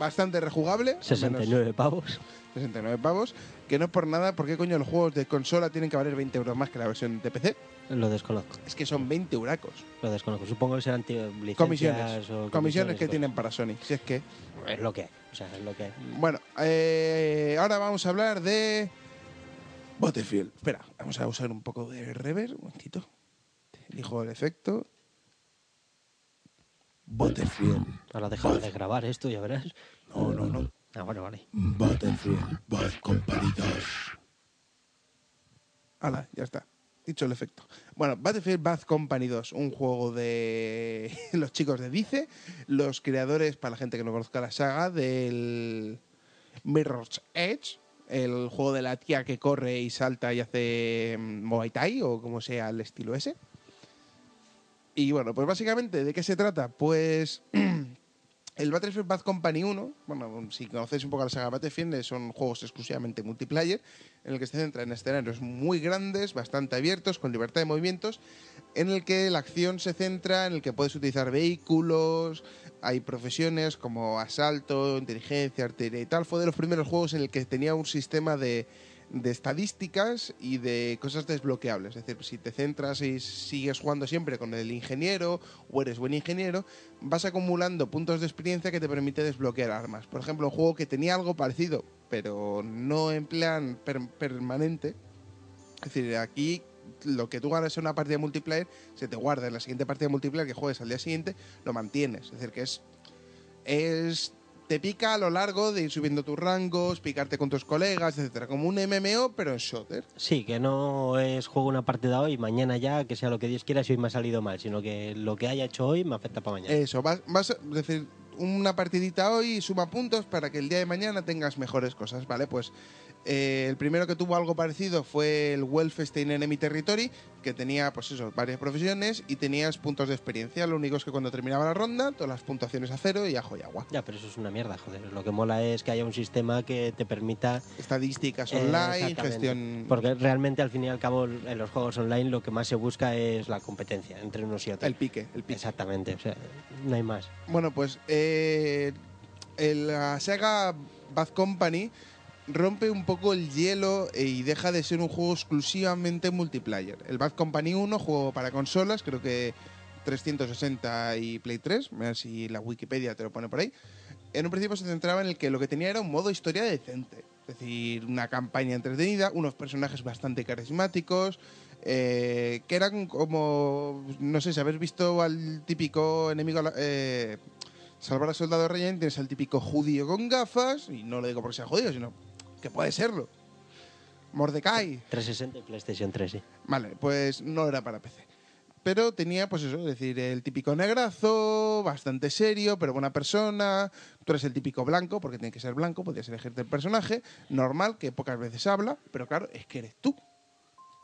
[SPEAKER 3] bastante rejugable. al menos-
[SPEAKER 4] 69 pavos.
[SPEAKER 3] 69 pavos, que no es por nada, porque coño los juegos de consola tienen que valer 20 euros más que la versión de PC?
[SPEAKER 4] Lo desconozco.
[SPEAKER 3] Es que son 20 euracos.
[SPEAKER 4] Lo desconozco. Supongo que serán
[SPEAKER 3] Comisiones.
[SPEAKER 4] o
[SPEAKER 3] Comisiones que tienen para Sony. Si es que.
[SPEAKER 4] Es lo que hay. O sea, es lo que hay.
[SPEAKER 3] Bueno, eh, ahora vamos a hablar de. Battlefield. Espera, vamos a usar un poco de reverb. Un momentito. Elijo el efecto. Battlefield.
[SPEAKER 4] Ahora dejar de grabar esto, ya verás.
[SPEAKER 3] No, no, no.
[SPEAKER 4] Ah, bueno, vale.
[SPEAKER 6] Battlefield Bad Company 2.
[SPEAKER 3] Hala, ya está. Dicho el efecto. Bueno, Battlefield Bad Company 2, un juego de los chicos de Dice, los creadores, para la gente que no conozca la saga, del Mirror's Edge, el juego de la tía que corre y salta y hace mm, Muay Thai o como sea el estilo ese. Y bueno, pues básicamente, ¿de qué se trata? Pues el Battlefield Bad Company 1, bueno, si conocéis un poco la saga Battlefield, son juegos exclusivamente multiplayer, en el que se centra en escenarios muy grandes, bastante abiertos, con libertad de movimientos, en el que la acción se centra en el que puedes utilizar vehículos, hay profesiones como asalto, inteligencia, artillería y tal. Fue de los primeros juegos en el que tenía un sistema de, de estadísticas y de cosas desbloqueables. Es decir, si te centras y sigues jugando siempre con el ingeniero o eres buen ingeniero, vas acumulando puntos de experiencia que te permite desbloquear armas. Por ejemplo, un juego que tenía algo parecido, pero no en plan per- permanente. Es decir, aquí lo que tú ganas en una partida multiplayer se te guarda en la siguiente partida multiplayer que juegues al día siguiente, lo mantienes. Es decir, que es. es te pica a lo largo de ir subiendo tus rangos, picarte con tus colegas, etcétera. Como un MMO, pero en shooter.
[SPEAKER 4] Sí, que no es juego una partida hoy, mañana ya, que sea lo que Dios quiera, si hoy me ha salido mal, sino que lo que haya hecho hoy me afecta para mañana.
[SPEAKER 3] Eso, vas, vas a decir, una partidita hoy suma puntos para que el día de mañana tengas mejores cosas, ¿vale? Pues eh, el primero que tuvo algo parecido fue el Wolfenstein Enemy Territory, que tenía, pues eso, varias profesiones y tenías puntos de experiencia. Lo único es que cuando terminaba la ronda, todas las puntuaciones a cero y ajo y agua.
[SPEAKER 4] Ya, pero eso es una mierda, joder. Lo que mola es que haya un sistema que te permita...
[SPEAKER 3] Estadísticas
[SPEAKER 4] Eh,
[SPEAKER 3] online, gestión...
[SPEAKER 4] Porque realmente, al fin y al cabo, en los juegos online lo que más se busca es la competencia entre unos y otros.
[SPEAKER 3] El pique, el pique.
[SPEAKER 4] Exactamente, o sea, no hay más.
[SPEAKER 3] Bueno, pues eh, la saga Bad Company rompe un poco el hielo y deja de ser un juego exclusivamente multiplayer. El Bad Company 1, juego para consolas, creo que 360 y Play 3, mira si la Wikipedia te lo pone por ahí. En un principio se centraba en el que lo que tenía era un modo historia decente. Es decir, una campaña entretenida, unos personajes bastante carismáticos, eh, que eran como, no sé si habéis visto al típico enemigo, a eh, salvar al soldado Ryan, tienes al típico judío con gafas, y no lo digo porque sea judío, sino que puede serlo. Mordecai.
[SPEAKER 4] 360 y PlayStation 3, sí.
[SPEAKER 3] Vale, pues no era para PC. Pero tenía, pues eso, es decir, el típico negrazo, bastante serio, pero buena persona. Tú eres el típico blanco, porque tiene que ser blanco, podías elegirte el personaje. Normal, que pocas veces habla, pero claro, es que eres tú.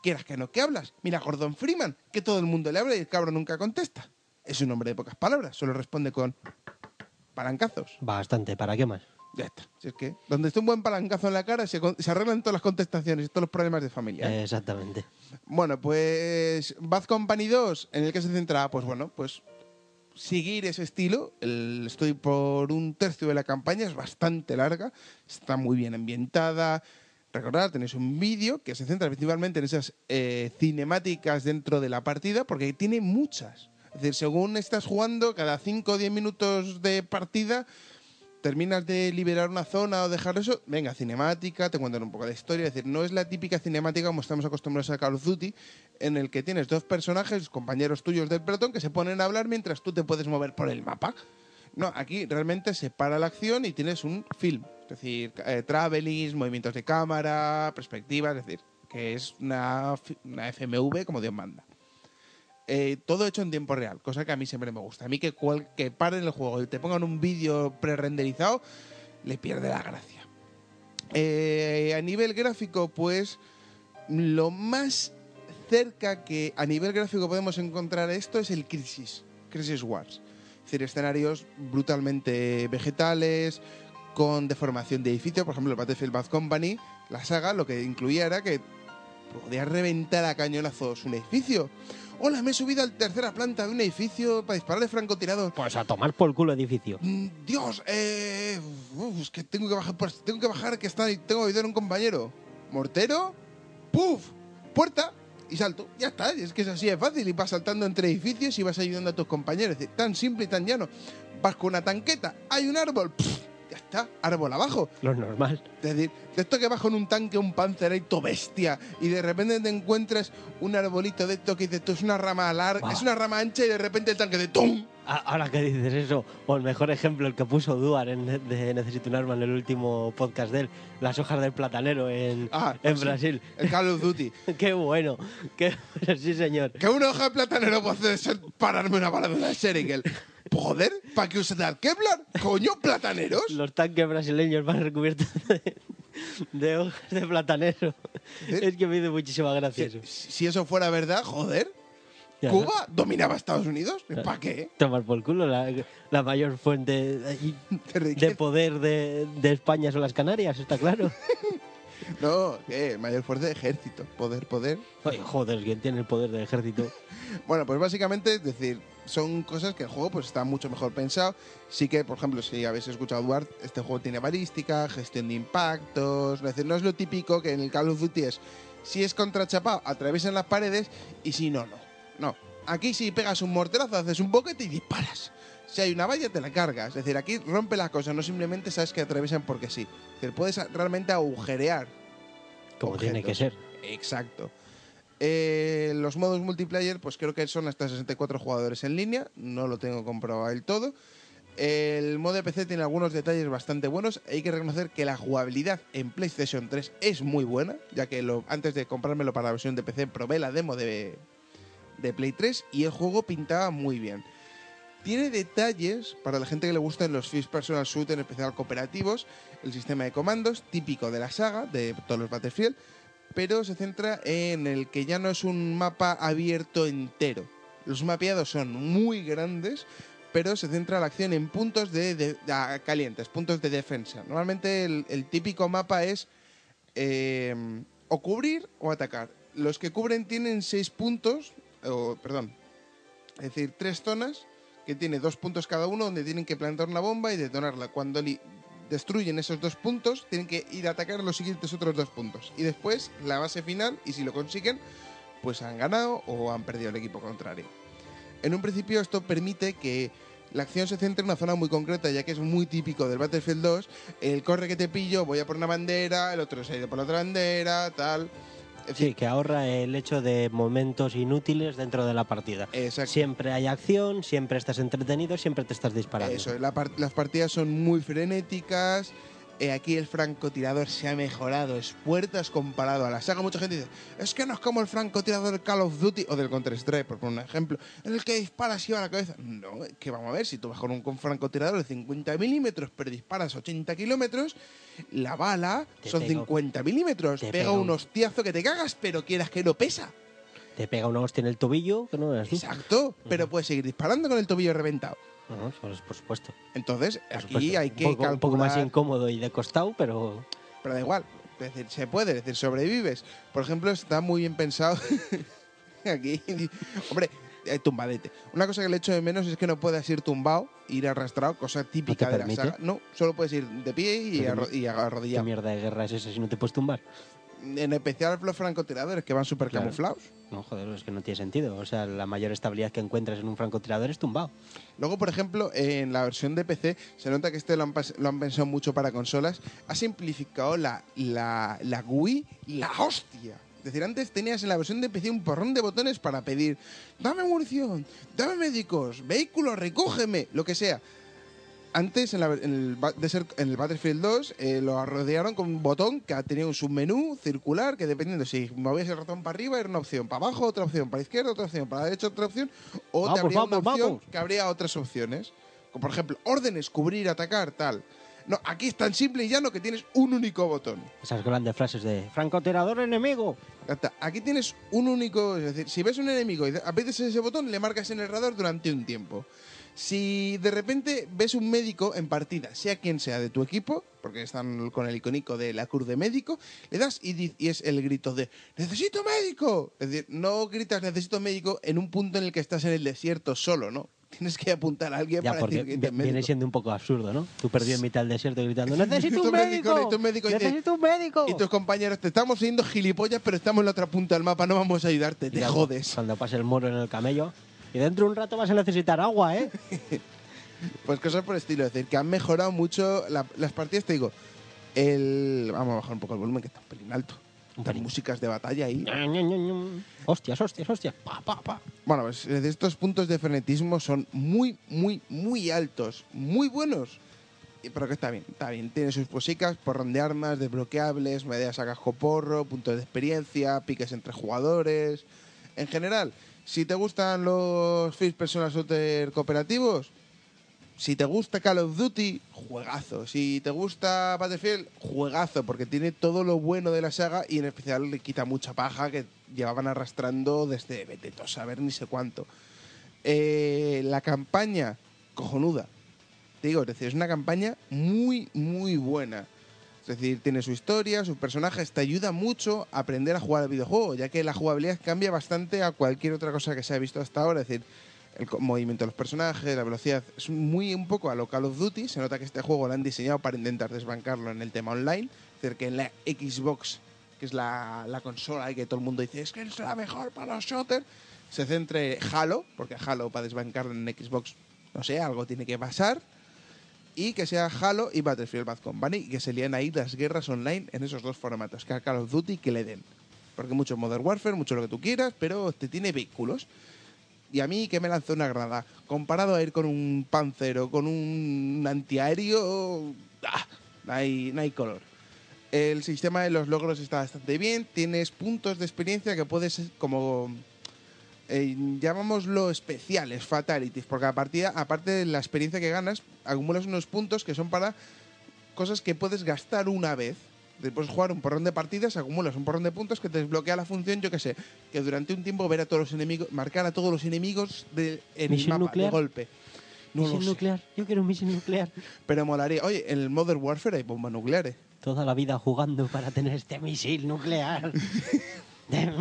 [SPEAKER 3] Quieras que no, que hablas. Mira, Gordon Freeman, que todo el mundo le habla y el cabro nunca contesta. Es un hombre de pocas palabras, solo responde con palancazos.
[SPEAKER 4] Bastante, ¿para qué más?
[SPEAKER 3] Ya está. Si es que donde esté un buen palancazo en la cara, se, se arreglan todas las contestaciones y todos los problemas de familia.
[SPEAKER 4] Eh, exactamente.
[SPEAKER 3] Bueno, pues Bad Company 2, en el que se centra, pues bueno, pues seguir ese estilo. El- estoy por un tercio de la campaña, es bastante larga, está muy bien ambientada. Recordad, tenéis un vídeo que se centra principalmente en esas eh, cinemáticas dentro de la partida, porque tiene muchas. Es decir, según estás jugando, cada 5 o 10 minutos de partida, terminas de liberar una zona o dejar eso, venga, cinemática, te cuentan un poco de historia. Es decir, no es la típica cinemática como estamos acostumbrados a Call of Duty, en el que tienes dos personajes, compañeros tuyos del pelotón, que se ponen a hablar mientras tú te puedes mover por el mapa. No, aquí realmente se para la acción y tienes un film. Es decir, eh, movimientos de cámara, perspectiva, es decir, que es una, una FMV como Dios manda. Eh, todo hecho en tiempo real, cosa que a mí siempre me gusta. A mí que, cual, que paren el juego y te pongan un vídeo pre-renderizado, le pierde la gracia. Eh, a nivel gráfico, pues lo más cerca que a nivel gráfico podemos encontrar esto es el Crisis, Crisis Wars. Es decir, escenarios brutalmente vegetales, con deformación de edificio. Por ejemplo, el Battlefield Bad Company, la saga, lo que incluía era que podías reventar a cañonazos un edificio. Hola, me he subido a la tercera planta de un edificio para dispararle francotirados.
[SPEAKER 4] Pues a tomar por culo edificio.
[SPEAKER 3] Mm, Dios, eh, uf, es que tengo que bajar, tengo que bajar, que está, tengo que ayudar a un compañero. Mortero, puf, puerta y salto. Ya está, es que es así de fácil y vas saltando entre edificios y vas ayudando a tus compañeros. Es decir, tan simple y tan llano. Vas con una tanqueta, hay un árbol, está, árbol abajo.
[SPEAKER 4] Lo normal.
[SPEAKER 3] Es decir, de esto que vas con un tanque, un panzerito bestia, y de repente te encuentras un arbolito de esto que dices, esto es una rama larga,
[SPEAKER 4] Bah.
[SPEAKER 3] es una rama ancha y de repente el tanque de ¡tum!
[SPEAKER 4] Ahora que dices eso, o el mejor ejemplo, el que puso Duar en, de Necesito un arma en el último podcast de él, las hojas del platanero en,
[SPEAKER 3] Ah,
[SPEAKER 4] en
[SPEAKER 3] sí.
[SPEAKER 4] Brasil.
[SPEAKER 3] El Call of Duty.
[SPEAKER 4] Qué bueno, qué bueno, sí señor.
[SPEAKER 3] Que una hoja de platanero puede hacer pararme una bala de una Sherigel. Joder, ¿para qué usar Kevlar? Coño, plataneros.
[SPEAKER 4] Los tanques brasileños van recubiertos de, de hojas de platanero.
[SPEAKER 3] ¿Eh?
[SPEAKER 4] Es que me hizo muchísima gracia
[SPEAKER 3] Si,
[SPEAKER 4] eso.
[SPEAKER 3] si eso fuera verdad, joder,
[SPEAKER 4] Ya,
[SPEAKER 3] Cuba dominaba a Estados Unidos. ¿Para qué?
[SPEAKER 4] Tomar por culo, la, la mayor fuente de, poder de, de España son las Canarias, está claro.
[SPEAKER 3] No, ¿qué? Mayor fuerza de ejército. Poder, poder.
[SPEAKER 4] Ay, joder, ¿quién tiene el poder del ejército?
[SPEAKER 3] Bueno, pues básicamente, es decir, son cosas que el juego pues está mucho mejor pensado. Sí que, por ejemplo, si habéis escuchado Duarte, este juego tiene balística, gestión de impactos, es decir, no es lo típico que en el Call of Duty es, si es contrachapado, atraviesan las paredes y si no, no. No, aquí si pegas un morterazo, haces un boquete y disparas. Si hay una valla, te la cargas. Es decir, aquí rompe las cosas, no simplemente sabes que atraviesan porque sí. Es decir, puedes a- realmente agujerear
[SPEAKER 4] Como tiene que ser.
[SPEAKER 3] Exacto. Eh, los modos multiplayer, pues creo que son hasta 64 jugadores en línea. No lo tengo comprobado del todo. El modo de PC tiene algunos detalles bastante buenos. Hay que reconocer que la jugabilidad en PlayStation 3 es muy buena, ya que antes de comprármelo para la versión de PC probé la demo de, Play 3 y el juego pintaba muy bien. Tiene detalles para la gente que le gustan los First Personal Shoot, en especial cooperativos, el sistema de comandos típico de la saga, de todos los Battlefield, pero se centra en el que ya no es un mapa abierto entero. Los mapeados son muy grandes, pero se centra la acción en puntos de, ah, calientes, puntos de defensa. Normalmente el, típico mapa es eh, o cubrir o atacar. Los que cubren tienen seis puntos, o perdón, es decir, tres zonas que tiene dos puntos cada uno donde tienen que plantar una bomba y detonarla. Cuando destruyen esos dos puntos, tienen que ir a atacar los siguientes otros dos puntos. Y después la base final, y si lo consiguen, pues han ganado o han perdido el equipo contrario. En un principio esto permite que la acción se centre en una zona muy concreta, ya que es muy típico del Battlefield 2. El corre que te pillo, voy a por una bandera, el otro se ha ido por la otra bandera, tal. En
[SPEAKER 4] Sí, que ahorra el hecho de momentos inútiles dentro de la partida.
[SPEAKER 3] exacto.
[SPEAKER 4] Siempre hay acción, siempre estás entretenido, siempre te estás disparando.
[SPEAKER 3] Eso, la las partidas son muy frenéticas. Eh, aquí el francotirador se ha mejorado, es puertas comparado a la saga. Mucha gente dice, es que no es como el francotirador del Call of Duty o del Counter-Strike, por poner un ejemplo, en el que disparas y va a la cabeza. No, es que vamos a ver, si tú vas con un francotirador de 50 milímetros, pero disparas 80 kilómetros, la bala
[SPEAKER 4] Te
[SPEAKER 3] son
[SPEAKER 4] pega-
[SPEAKER 3] 50 milímetros. Pega
[SPEAKER 4] pega
[SPEAKER 3] un hostiazo que te cagas, pero quieras que no pesa.
[SPEAKER 4] Te pega una hostia en el tobillo, que no.
[SPEAKER 3] Exacto, pero puedes seguir disparando con el tobillo reventado.
[SPEAKER 4] Pues, por supuesto.
[SPEAKER 3] Entonces,
[SPEAKER 4] Por
[SPEAKER 3] aquí
[SPEAKER 4] supuesto.
[SPEAKER 3] hay que
[SPEAKER 4] un poco, un poco más incómodo y de costado, pero
[SPEAKER 3] pero da igual. Es decir, se puede, es decir, sobrevives. Por ejemplo, está muy bien pensado aquí. Hombre, eh, tumbadete. Una cosa que le echo de menos es que no puedas ir tumbado, ir arrastrado, cosa típica de la saga. No, solo puedes ir de pie y, arro- y
[SPEAKER 4] ¿qué
[SPEAKER 3] arrodillado.
[SPEAKER 4] mierda de guerra es esa si no te puedes tumbar?
[SPEAKER 3] En especial los francotiradores que van súper
[SPEAKER 4] Claro.
[SPEAKER 3] camuflados.
[SPEAKER 4] No, joder, es que no tiene sentido. O sea, la mayor estabilidad que encuentras en un francotirador es tumbado.
[SPEAKER 3] Luego, por ejemplo, en la versión de PC se nota que este lo han, lo han pensado mucho para consolas. Ha simplificado la, la, la GUI la hostia. Es decir, antes tenías en la versión de PC un porrón de botones para pedir dame munición, dame médicos, vehículos, recógeme, lo que sea. Antes, en, la- en el, ba- de ser- en el Battlefield 2, eh, lo rodearon con un botón que tenía un submenú circular que dependiendo si movías el ratón para arriba era una opción, para abajo otra opción, para izquierda otra opción, para derecha otra opción, o te
[SPEAKER 4] Vamos,
[SPEAKER 3] abría una
[SPEAKER 4] vamos,
[SPEAKER 3] opción
[SPEAKER 4] vamos.
[SPEAKER 3] que habría otras opciones. Como por ejemplo, órdenes, cubrir, atacar, tal. No, aquí es tan simple y llano que tienes un único botón.
[SPEAKER 4] Esas grandes frases de francotirador enemigo.
[SPEAKER 3] Aquí tienes un único. Es decir, si ves un enemigo y aprietas ese botón, le marcas en el radar durante un tiempo. Si de repente ves un médico en partida, sea quien sea de tu equipo, porque están con el icónico de la cruz de médico, le das y, y es el grito de ¡Necesito médico! Es decir, no gritas necesito médico en un punto en el que estás en el desierto solo, ¿no? Tienes que apuntar a alguien
[SPEAKER 4] Ya,
[SPEAKER 3] para
[SPEAKER 4] porque
[SPEAKER 3] decir que
[SPEAKER 4] viene siendo un poco absurdo, ¿no? Tú perdido en mitad del desierto gritando ¡Necesito un médico!
[SPEAKER 3] necesito un médico", y
[SPEAKER 4] ¡Necesito un médico!
[SPEAKER 3] Y tus compañeros, te estamos siendo gilipollas, pero estamos en la otra punta del mapa, no vamos a ayudarte, te
[SPEAKER 4] Ya,
[SPEAKER 3] jodes.
[SPEAKER 4] Cuando pase el muro en el camello. Y dentro de un rato vas a necesitar agua, ¿eh?
[SPEAKER 3] Pues cosas por el estilo, es decir, que han mejorado mucho la- las partidas, te digo, el... Vamos a bajar un poco el volumen, que está un pelín alto. Las
[SPEAKER 4] pelín.
[SPEAKER 3] músicas de batalla ahí.
[SPEAKER 4] hostias, hostias, hostias. Pa, pa, pa.
[SPEAKER 3] Bueno, pues estos puntos de frenetismo son muy, muy, muy altos, muy buenos. Y- Pero que está bien, está bien. Tiene sus cositas, porrón de armas, desbloqueables, medidas a casco porro, puntos de experiencia, piques entre jugadores. En general, si te gustan los First Person Shooter cooperativos, si te gusta Call of Duty, juegazo. Si te gusta Battlefield, juegazo, porque tiene todo lo bueno de la saga y en especial le quita mucha paja que llevaban arrastrando desde vete tú a saber ni sé cuánto. Eh, la campaña, cojonuda. Te digo, es decir, es una campaña muy, muy buena. Es decir, tiene su historia, sus personajes, te ayuda mucho a aprender a jugar al videojuego, ya que la jugabilidad cambia bastante a cualquier otra cosa que se ha visto hasta ahora. Es decir, el movimiento de los personajes, la velocidad. Es muy un poco a lo Call of Duty. Se nota que este juego lo han diseñado para intentar desbancarlo en el tema online. Es decir, que en la Xbox, que es la, la consola y que todo el mundo dice es que es la mejor para los shooters, se centre Halo, porque Halo para desbancarlo en Xbox, no sé, algo tiene que pasar. Y que sea Halo y Battlefield Bad Company y que se líen ahí las guerras online en esos dos formatos, que a Call of Duty que le den. Porque mucho Modern Warfare, mucho lo que tú quieras, pero te tiene vehículos. Y a mí que me lanzó una granada. Comparado a ir con un Panzer o con un antiaéreo, ¡ah! no, hay, no hay color. El sistema de los logros está bastante bien. Tienes puntos de experiencia que puedes, como eh, llamámoslo especiales, fatalities, porque a partida, aparte de la experiencia que ganas, acumulas unos puntos que son para cosas que puedes gastar una vez. Después de jugar un porrón de partidas, acumulas un porrón de puntos que te desbloquea la función, yo que sé, que durante un tiempo ver a todos los enemigos, marcar a todos los enemigos de, en el
[SPEAKER 4] ¿Misil
[SPEAKER 3] mapa
[SPEAKER 4] nuclear?
[SPEAKER 3] de golpe. No sé,
[SPEAKER 4] nuclear. Yo quiero un misil nuclear.
[SPEAKER 3] pero molaría. Oye, en el Modern Warfare hay bombas nucleares.
[SPEAKER 4] Toda la vida jugando para tener este misil nuclear. De-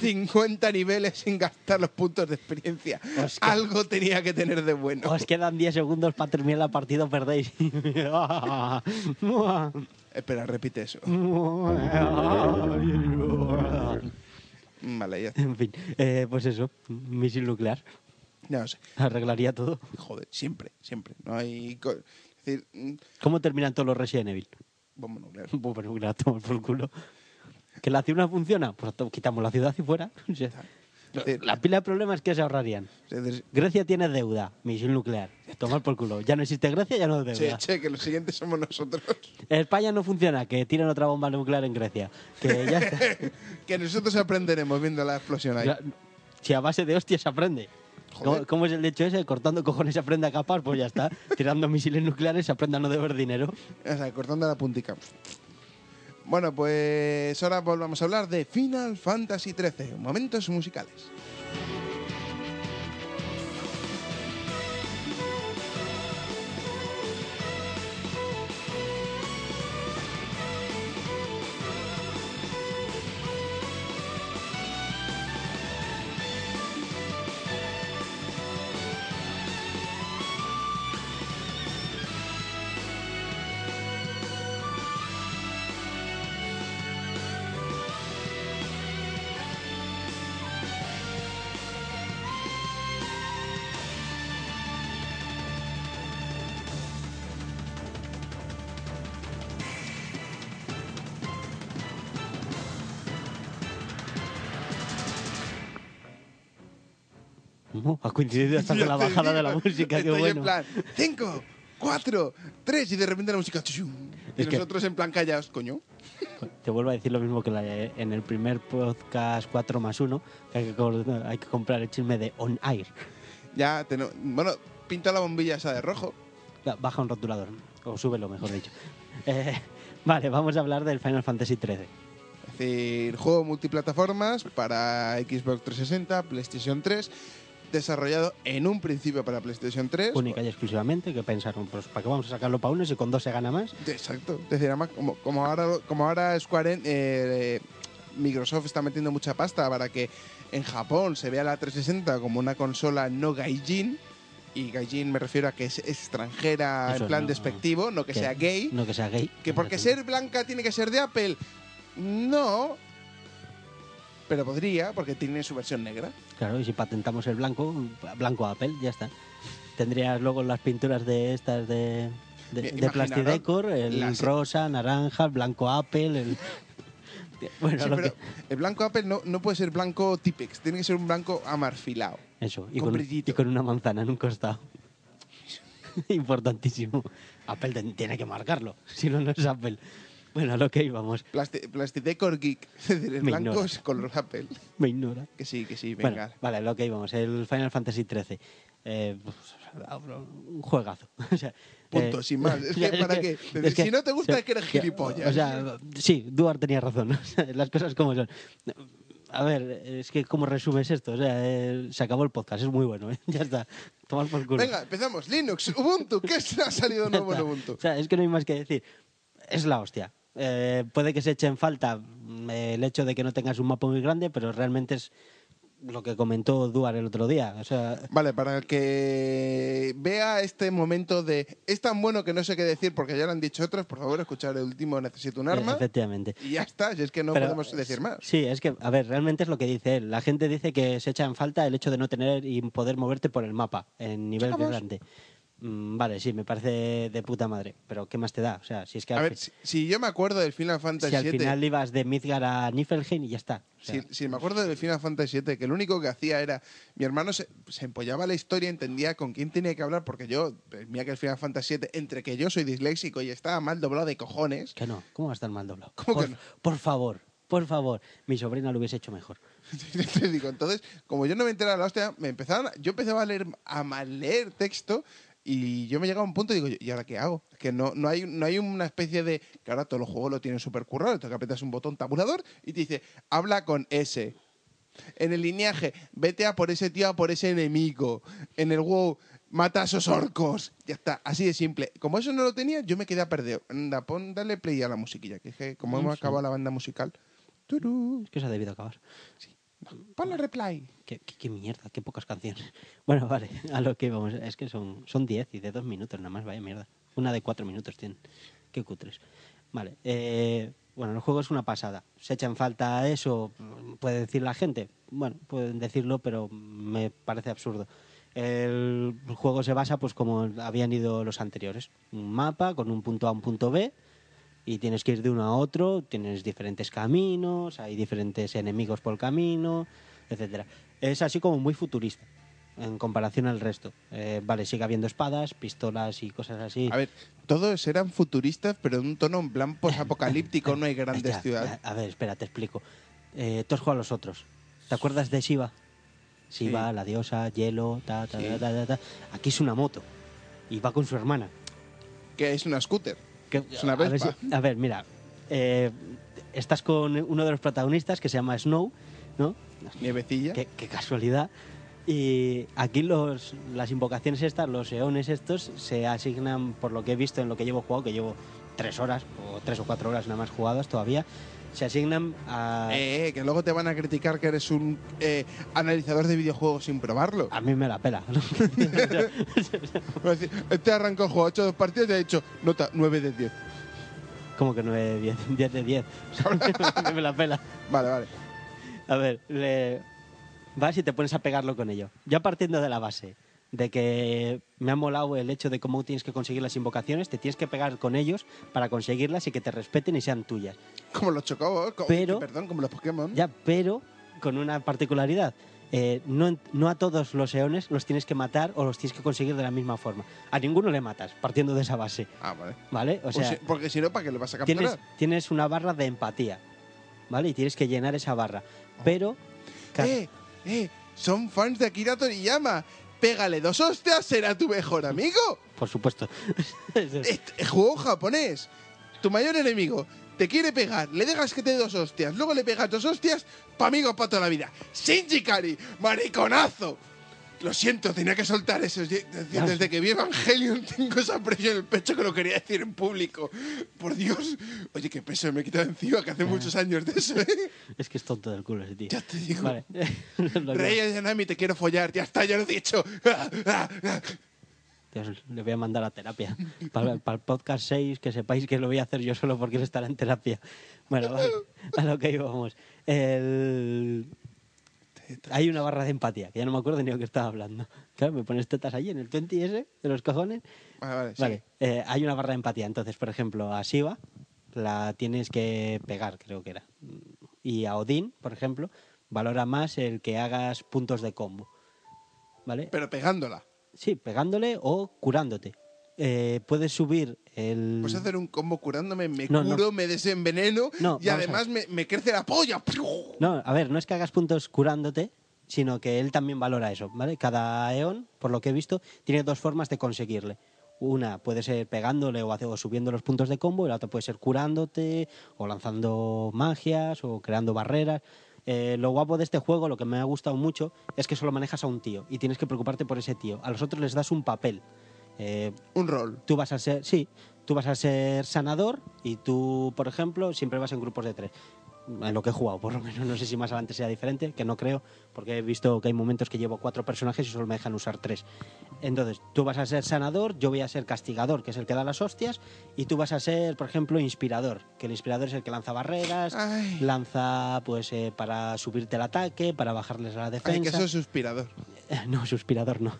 [SPEAKER 3] 50 niveles sin gastar los puntos de experiencia.
[SPEAKER 4] Os
[SPEAKER 3] Algo tenía que tener de bueno.
[SPEAKER 4] Os quedan 10 segundos para terminar la partida, perdéis.
[SPEAKER 3] Espera, repite eso. Vale, ya,
[SPEAKER 4] en fin, eh, pues eso, misil nuclear.
[SPEAKER 3] ya lo sé.
[SPEAKER 4] Arreglaría todo.
[SPEAKER 3] Joder, siempre, siempre. No hay. Es decir, mm,
[SPEAKER 4] ¿Cómo terminan todos los Resident Evil?
[SPEAKER 3] bomba nuclear.
[SPEAKER 4] Bomba nuclear, toma por culo. ¿Que la ciudad no funciona? Pues quitamos la ciudad y fuera. La pila de problemas que se ahorrarían. Grecia tiene deuda, misil nuclear. Tomar por culo. Ya no existe Grecia, ya no hay
[SPEAKER 3] che,
[SPEAKER 4] deuda.
[SPEAKER 3] che, que los siguientes somos nosotros.
[SPEAKER 4] España no funciona, que tiren otra bomba nuclear en Grecia. Que ya está.
[SPEAKER 3] que nosotros aprenderemos viendo la explosión ahí.
[SPEAKER 4] Si a base de hostias aprende. ¿Cómo, es el hecho ese? Cortando cojones aprende a capar, pues ya está. Tirando misiles nucleares se aprende a no deber dinero.
[SPEAKER 3] O sea, cortando la puntica. Bueno, pues ahora volvamos a hablar de Final Fantasy XIII. Momentos musicales.
[SPEAKER 4] No, ha coincidido hasta con la bajada de la música, qué
[SPEAKER 3] Estoy
[SPEAKER 4] bueno.
[SPEAKER 3] en plan, 5, 4, 3 y de repente la música... Y
[SPEAKER 4] Es que-
[SPEAKER 3] nosotros en plan callados, coño.
[SPEAKER 4] Te vuelvo a decir lo mismo que la en el primer podcast 4 más 1, que hay que, co- hay que comprar el chisme de On Air.
[SPEAKER 3] Ya, bueno, pinta la bombilla esa de rojo.
[SPEAKER 4] Baja un rotulador, o súbelo, mejor dicho. Eh, vale, vamos a hablar del Final Fantasy XIII.
[SPEAKER 3] Es decir, juego multiplataformas para Xbox 360, PlayStation 3, desarrollado en un principio para PlayStation 3.
[SPEAKER 4] Única y exclusivamente, que pensaron, pues ¿para qué vamos a sacarlo para uno si con dos se gana más?
[SPEAKER 3] Exacto. Es decir, además, como, como ahora, como ahora Square En- eh, Microsoft está metiendo mucha pasta para que en Japón se vea la 360 como una consola no gaijin, y gaijin me refiero a que es extranjera
[SPEAKER 4] Eso
[SPEAKER 3] en plan
[SPEAKER 4] no-
[SPEAKER 3] despectivo, no que, sea gay.
[SPEAKER 4] No que sea gay.
[SPEAKER 3] Que porque ser blanca tiene que ser de Apple. No. Pero podría, porque tiene su versión negra.
[SPEAKER 4] Claro, y si patentamos el blanco, blanco Apple, ya está. Tendrías luego las pinturas de estas de, de, Plastidecor, el
[SPEAKER 3] las-
[SPEAKER 4] rosa, naranja, el blanco Apple, el... Bueno,
[SPEAKER 3] Sí, pero
[SPEAKER 4] que-
[SPEAKER 3] el blanco Apple no, no puede ser blanco Tipex, tiene que ser un blanco amarfilado.
[SPEAKER 4] Eso, y
[SPEAKER 3] con
[SPEAKER 4] con, y con una manzana en un costado. Importantísimo. Apple tiene que marcarlo, si no, no es Apple. Bueno, a lo que íbamos.
[SPEAKER 3] Plasti Plastidecor Geek. Es decir, el
[SPEAKER 4] Me
[SPEAKER 3] blanco
[SPEAKER 4] ignora.
[SPEAKER 3] es color Apple.
[SPEAKER 4] Me ignora.
[SPEAKER 3] Que sí, que sí,
[SPEAKER 4] Bueno,
[SPEAKER 3] venga.
[SPEAKER 4] vale, a lo que íbamos. El Final Fantasy XIII. Eh, pues, un juegazo. O sea,
[SPEAKER 3] Punto,
[SPEAKER 4] eh,
[SPEAKER 3] sin más. Es que para qué. Es que si no te gusta, es que eres gilipollas.
[SPEAKER 4] O sea, sí, Duar tenía razón. o sea, las cosas como son. A ver, es que ¿cómo resumes esto? O sea, eh, se acabó el podcast, es muy bueno, ¿eh? Ya está. Tomar por culo.
[SPEAKER 3] Venga, empezamos. Linux, Ubuntu. ¿Qué ha salido nuevo en. Ubuntu?
[SPEAKER 4] O sea, es que no hay más que decir. Es la hostia. Eh, puede que se eche en falta mm, el hecho de que no tengas un mapa muy grande, pero realmente es lo que comentó Duar el otro día. O sea,
[SPEAKER 3] Vale, para el que vea este momento de es tan bueno que no sé qué decir porque ya lo han dicho otros, por favor, escuchar el último Necesito un arma.
[SPEAKER 4] efectivamente.
[SPEAKER 3] Y ya está, si es que no
[SPEAKER 4] Pero,
[SPEAKER 3] podemos decir más.
[SPEAKER 4] Sí, es que, a ver, realmente es lo que dice él. La gente dice que se echa en falta el hecho de no tener y poder moverte por el mapa en nivel grande. Mm, vale, sí, me parece de puta madre. Pero ¿qué más te da? O sea, si es que
[SPEAKER 3] A ver, si, si yo me acuerdo del Final Fantasy
[SPEAKER 4] si al
[SPEAKER 3] VII,
[SPEAKER 4] final ibas de Midgar a Niflheim y ya está. O sea,
[SPEAKER 3] si, si me acuerdo del Final Fantasy VII, que lo único que hacía era, mi hermano se, se empollaba la historia, entendía con quién tenía que hablar, porque yo, pues, mira que el Final Fantasy VII, entre que yo soy disléxico y estaba mal doblado de cojones,
[SPEAKER 4] Que no, ¿cómo va a estar mal doblado?
[SPEAKER 3] ¿Cómo
[SPEAKER 4] por,
[SPEAKER 3] que no?
[SPEAKER 4] por favor, por favor. Mi sobrina lo hubiese hecho mejor.
[SPEAKER 3] Te digo, entonces, como yo no me enteraba de la hostia, me empezaron, yo empezaba a leer, a mal leer texto y yo me llegaba a un punto y digo, ¿y ahora qué hago? Que no, no, hay, no hay una especie de, que ahora todos los juegos lo tienen súper currado, entonces que apretas un botón tabulador y te dice, habla con S. En el lineaje, vete a por ese tío, a por ese enemigo. En el WoW, mata a esos orcos. Ya está, así de simple. Como eso no lo tenía, yo me quedé a perder. Anda, pon, dale play a la musiquilla, que es que como hemos
[SPEAKER 4] sí.
[SPEAKER 3] acabado la banda musical. Turú.
[SPEAKER 4] Es que se ha debido acabar.
[SPEAKER 3] Ponle replay.
[SPEAKER 4] Qué, qué- qué mierda, qué pocas canciones. Bueno, vale, a lo que íbamos. Es que son son 10 y de 2 minutos nada más, vaya mierda. Una de 4 minutos tienen. Qué cutres. Vale, eh, bueno, el juego es una pasada. ¿Se echa en falta eso? ¿Puede decir la gente? Bueno, pueden decirlo, pero me parece absurdo. El juego se basa pues como habían ido los anteriores. Un mapa con un punto a un punto B y tienes que ir de uno a otro, tienes diferentes caminos, hay diferentes enemigos por el camino, etcétera. Es así como muy futurista en comparación al resto. Eh, vale, sigue habiendo espadas, pistolas y cosas así.
[SPEAKER 3] A ver, todos eran futuristas, pero en un tono en plan posapocalíptico, no hay grandes
[SPEAKER 4] Ya,
[SPEAKER 3] ciudades.
[SPEAKER 4] A, ver, espera, te explico. Eh, jugado a los otros. ¿Te acuerdas de Shiva? Shiva,
[SPEAKER 3] Sí.
[SPEAKER 4] la diosa, hielo, ta, ta,
[SPEAKER 3] Sí.
[SPEAKER 4] ta, ta, ta, ta. Aquí es una moto y va con su hermana.
[SPEAKER 3] Que es una scooter.
[SPEAKER 4] Que-
[SPEAKER 3] Es una
[SPEAKER 4] a, ver,
[SPEAKER 3] Vespa.
[SPEAKER 4] si- a ver, mira, eh, estás con uno de los protagonistas que se llama Snow, ¿no?
[SPEAKER 3] Nievecilla.
[SPEAKER 4] Qué, qué casualidad. Y aquí los, las invocaciones estas, los eones estos, se asignan, por lo que he visto en lo que llevo jugado, que llevo tres horas o tres o cuatro horas nada más jugadas todavía, se asignan a...
[SPEAKER 3] Eh, eh, que luego te van a criticar que eres un eh, analizador de videojuegos sin probarlo.
[SPEAKER 4] A mí me la pela.
[SPEAKER 3] decir, Este arrancó el juego, ha hecho dos partidas y ha hecho nota 9 de 10.
[SPEAKER 4] Como que 9 de 10, 10 de 10. A mí me la pela.
[SPEAKER 3] Vale, vale.
[SPEAKER 4] A ver, le- vas y te pones a pegarlo con ello. Ya partiendo de la base de que me ha molado el hecho de cómo tienes que conseguir las invocaciones, te tienes que pegar con ellos para conseguirlas y que te respeten y sean tuyas.
[SPEAKER 3] Como los chocobos, como,
[SPEAKER 4] Pero-
[SPEAKER 3] perdón, como los Pokémon.
[SPEAKER 4] Ya, pero con una particularidad. Eh, no, no a todos los eones los tienes que matar o los tienes que conseguir de la misma forma. A ninguno le matas, partiendo de esa base.
[SPEAKER 3] Ah, vale.
[SPEAKER 4] ¿Vale? O
[SPEAKER 3] Pues
[SPEAKER 4] sea,
[SPEAKER 3] si- porque si no, ¿para qué le vas a
[SPEAKER 4] tienes,
[SPEAKER 3] capturar?
[SPEAKER 4] tienes una barra de empatía. ¿Vale? Y tienes que llenar esa barra. Pero.
[SPEAKER 3] Eh, eh, son fans de Akira Toriyama. Pégale dos hostias, será tu mejor amigo.
[SPEAKER 4] Por supuesto.
[SPEAKER 3] Este juego japonés. Tu mayor enemigo te quiere pegar, le dejas que te dé dos hostias, luego le pegas dos hostias, pa' amigo para toda la vida. Shinji Kari, mariconazo. Lo siento, tenía que soltar eso. Desde, desde que vi Evangelion tengo esa presión en el pecho que lo quería decir en público. Por Dios. Oye, qué peso me he quitado encima, que hace muchos años de eso, ¿eh?
[SPEAKER 4] Es que es tonto del culo ese tío.
[SPEAKER 3] Ya te digo.
[SPEAKER 4] Vale.
[SPEAKER 3] Rey Yanami, te quiero follar. Ya está, ya lo he dicho. Ah, ah, ah.
[SPEAKER 4] Dios, le voy a mandar a terapia. Para, para el podcast 6, que sepáis que lo voy a hacer yo solo porque él estará en terapia. Bueno, vale, a lo que íbamos. El... Hay una barra de empatía, que ya no me acuerdo ni de qué estaba hablando. Claro, me pones tetas allí en el 20S de los cojones.
[SPEAKER 3] Vale, vale, sí.
[SPEAKER 4] Vale, eh, hay una barra de empatía. Entonces, por ejemplo, a Shiva la tienes que pegar, creo que era. Y a Odín, por ejemplo, valora más el que hagas puntos de combo. ¿Vale?
[SPEAKER 3] Pero pegándola.
[SPEAKER 4] Sí, pegándole o curándote. Eh, puedes subir el...
[SPEAKER 3] Puedes hacer un combo curándome, me
[SPEAKER 4] No, no.
[SPEAKER 3] curo, me desenveneno
[SPEAKER 4] No,
[SPEAKER 3] y además me, me crece la polla.
[SPEAKER 4] No, a ver, no es que hagas puntos curándote, sino que él también valora eso, ¿vale? Cada eón, por lo que he visto, tiene dos formas de conseguirle. Una puede ser pegándole o, hace- o subiendo los puntos de combo, y la otra puede ser curándote, o lanzando magias, o creando barreras. Eh, lo guapo de este juego, lo que me ha gustado mucho, es que solo manejas a un tío y tienes que preocuparte por ese tío. A los otros les das un papel. Eh,
[SPEAKER 3] Un rol.
[SPEAKER 4] tú vas a ser, sí, tú vas a ser sanador y tú, por ejemplo, siempre vas en grupos de tres. En lo que he jugado, por lo menos. No sé si más adelante sea diferente, que no creo, porque he visto que hay momentos que llevo cuatro personajes y solo me dejan usar tres. Entonces, tú vas a ser sanador, yo voy a ser castigador, que es el que da las hostias, y tú vas a ser, por ejemplo, inspirador, que el inspirador es el que lanza barreras,
[SPEAKER 3] Ay.
[SPEAKER 4] lanza pues eh, para subirte el ataque, para bajarles a la defensa.
[SPEAKER 3] Ay, que eso es suspirador.
[SPEAKER 4] No, suspirador no.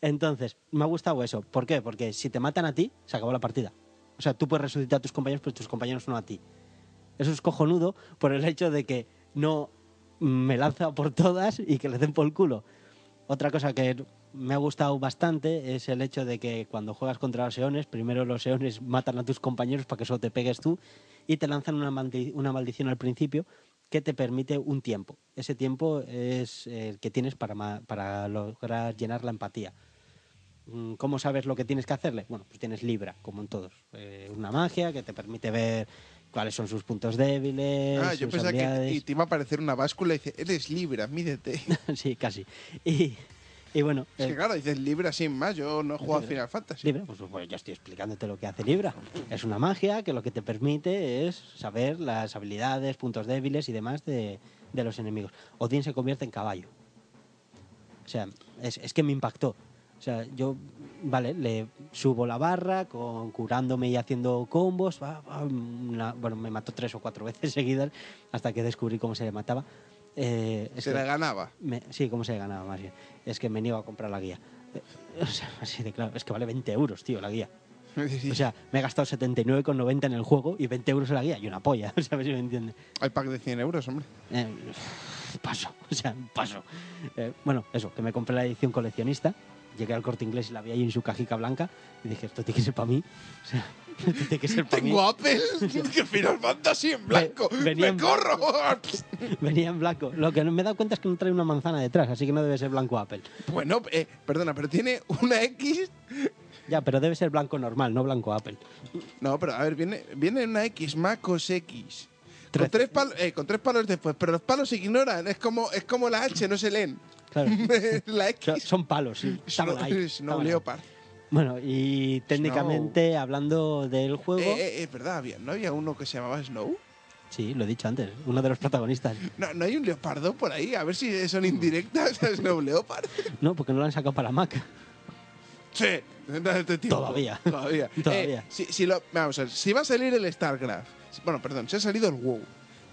[SPEAKER 4] Entonces, me ha gustado eso. ¿Por qué? Porque si te matan a ti, se acabó la partida. O sea, tú puedes resucitar a tus compañeros, pero tus compañeros no a ti. Eso es cojonudo por el hecho de que no me lanza por todas y que le den por el culo. Otra cosa que me ha gustado bastante es el hecho de que cuando juegas contra los eones, primero los eones matan a tus compañeros para que solo te pegues tú y te lanzan una, una maldición al principio que te permite un tiempo. Ese tiempo es el que tienes para, para lograr llenar la empatía. Mm, ¿Cómo sabes lo que tienes que hacerle? Bueno, pues tienes Libra, como en todos. Eh, una magia que te permite ver cuáles son sus puntos débiles,
[SPEAKER 3] Ah, yo
[SPEAKER 4] sus
[SPEAKER 3] pensaba que y te iba a aparecer una báscula y dice, eres Libra, mídete.
[SPEAKER 4] sí, casi. Y, y bueno,
[SPEAKER 3] Es
[SPEAKER 4] eh,
[SPEAKER 3] que claro, dices Libra sin más, yo no he jugado
[SPEAKER 4] Libra.
[SPEAKER 3] Final Fantasy.
[SPEAKER 4] Libra, pues, pues ya estoy explicándote lo que hace Libra. Es una magia que lo que te permite es saber las habilidades, puntos débiles y demás de, de los enemigos. Odín se convierte en caballo. O sea, es, es que me impactó. O sea, yo, vale, le subo la barra con curándome y haciendo combos. va, va, una- bueno, me mató tres o cuatro veces seguidas hasta que descubrí cómo se le mataba. Eh,
[SPEAKER 3] Se le ganaba.
[SPEAKER 4] me- sí, cómo se ganaba más bien. Es que me niego a comprar la guía. Eh, O sea, así de claro. Es que vale 20 euros, tío, la guía. O sea, me he gastado 79,90 en el juego y 20 euros en la guía. Y una polla, ¿sabes si me entiendes?
[SPEAKER 3] Hay pack de 100 euros, hombre.
[SPEAKER 4] Eh, paso, o sea, paso. Bueno, eso, que me compré la edición coleccionista. Llegué al corte inglés y la vi ahí en su cajica blanca. Y dije, esto tiene que ser para mí. O sea, esto tiene que ser para mí.
[SPEAKER 3] Tengo Apple, que Final Fantasy en blanco.
[SPEAKER 4] venía
[SPEAKER 3] ¡Me
[SPEAKER 4] en
[SPEAKER 3] corro!
[SPEAKER 4] Venía en blanco. Lo que no me he dado cuenta es que no trae una manzana detrás, así que no debe ser blanco Apple.
[SPEAKER 3] bueno, eh, perdona, pero tiene una X.
[SPEAKER 4] Ya, pero debe ser blanco normal, no blanco Apple.
[SPEAKER 3] No, pero a ver, viene, viene una X, Macos X. Con
[SPEAKER 4] Trece.
[SPEAKER 3] tres, palos, eh, con tres palos después, pero los palos se ignoran. Es como, es como la H, no se leen. La
[SPEAKER 4] Son-
[SPEAKER 3] X.
[SPEAKER 4] Son palos, sí.
[SPEAKER 3] Snow. Leopard.
[SPEAKER 4] Bueno, y técnicamente, hablando del juego,
[SPEAKER 3] Eh, eh, es verdad, había, ¿no había uno que se llamaba Snow?
[SPEAKER 4] sí, lo he dicho antes, uno de los protagonistas.
[SPEAKER 3] No, ¿no hay un leopardo por ahí? A ver si son indirectas a Snow Leopard.
[SPEAKER 4] No, porque no lo han sacado para Mac.
[SPEAKER 3] Sí.
[SPEAKER 4] Todavía.
[SPEAKER 3] Todavía.
[SPEAKER 4] Todavía.
[SPEAKER 3] Eh, si, si lo- vamos a ver, si va a salir el StarCraft. Bueno, perdón, si ha salido el WoW.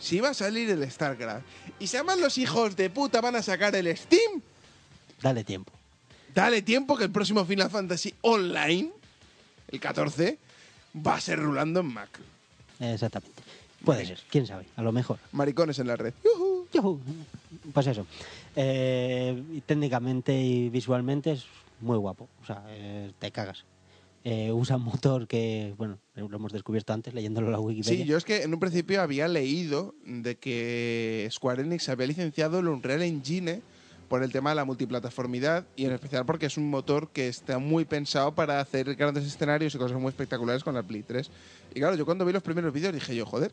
[SPEAKER 3] Si va a salir el StarCraft. Y se llaman los hijos de puta van a sacar el Steam.
[SPEAKER 4] Dale tiempo.
[SPEAKER 3] Dale tiempo que el próximo Final Fantasy Online, el 14, va a ser rulando en Mac.
[SPEAKER 4] Exactamente. Puede ser, quién sabe, a lo mejor.
[SPEAKER 3] Maricones en la red. ¡Yujú!
[SPEAKER 4] Yujú. Pues eso. Eh, técnicamente y visualmente es muy guapo. O sea, eh, te cagas. Eh, usa un motor que, bueno, lo hemos descubierto antes leyéndolo en la Wikipedia.
[SPEAKER 3] Sí, yo es que en un principio había leído de que Square Enix había licenciado el Unreal Engine por el tema de la multiplataformidad y en especial porque es un motor que está muy pensado para hacer grandes escenarios y cosas muy espectaculares con la Play 3. Y claro, yo cuando vi los primeros vídeos dije yo, joder,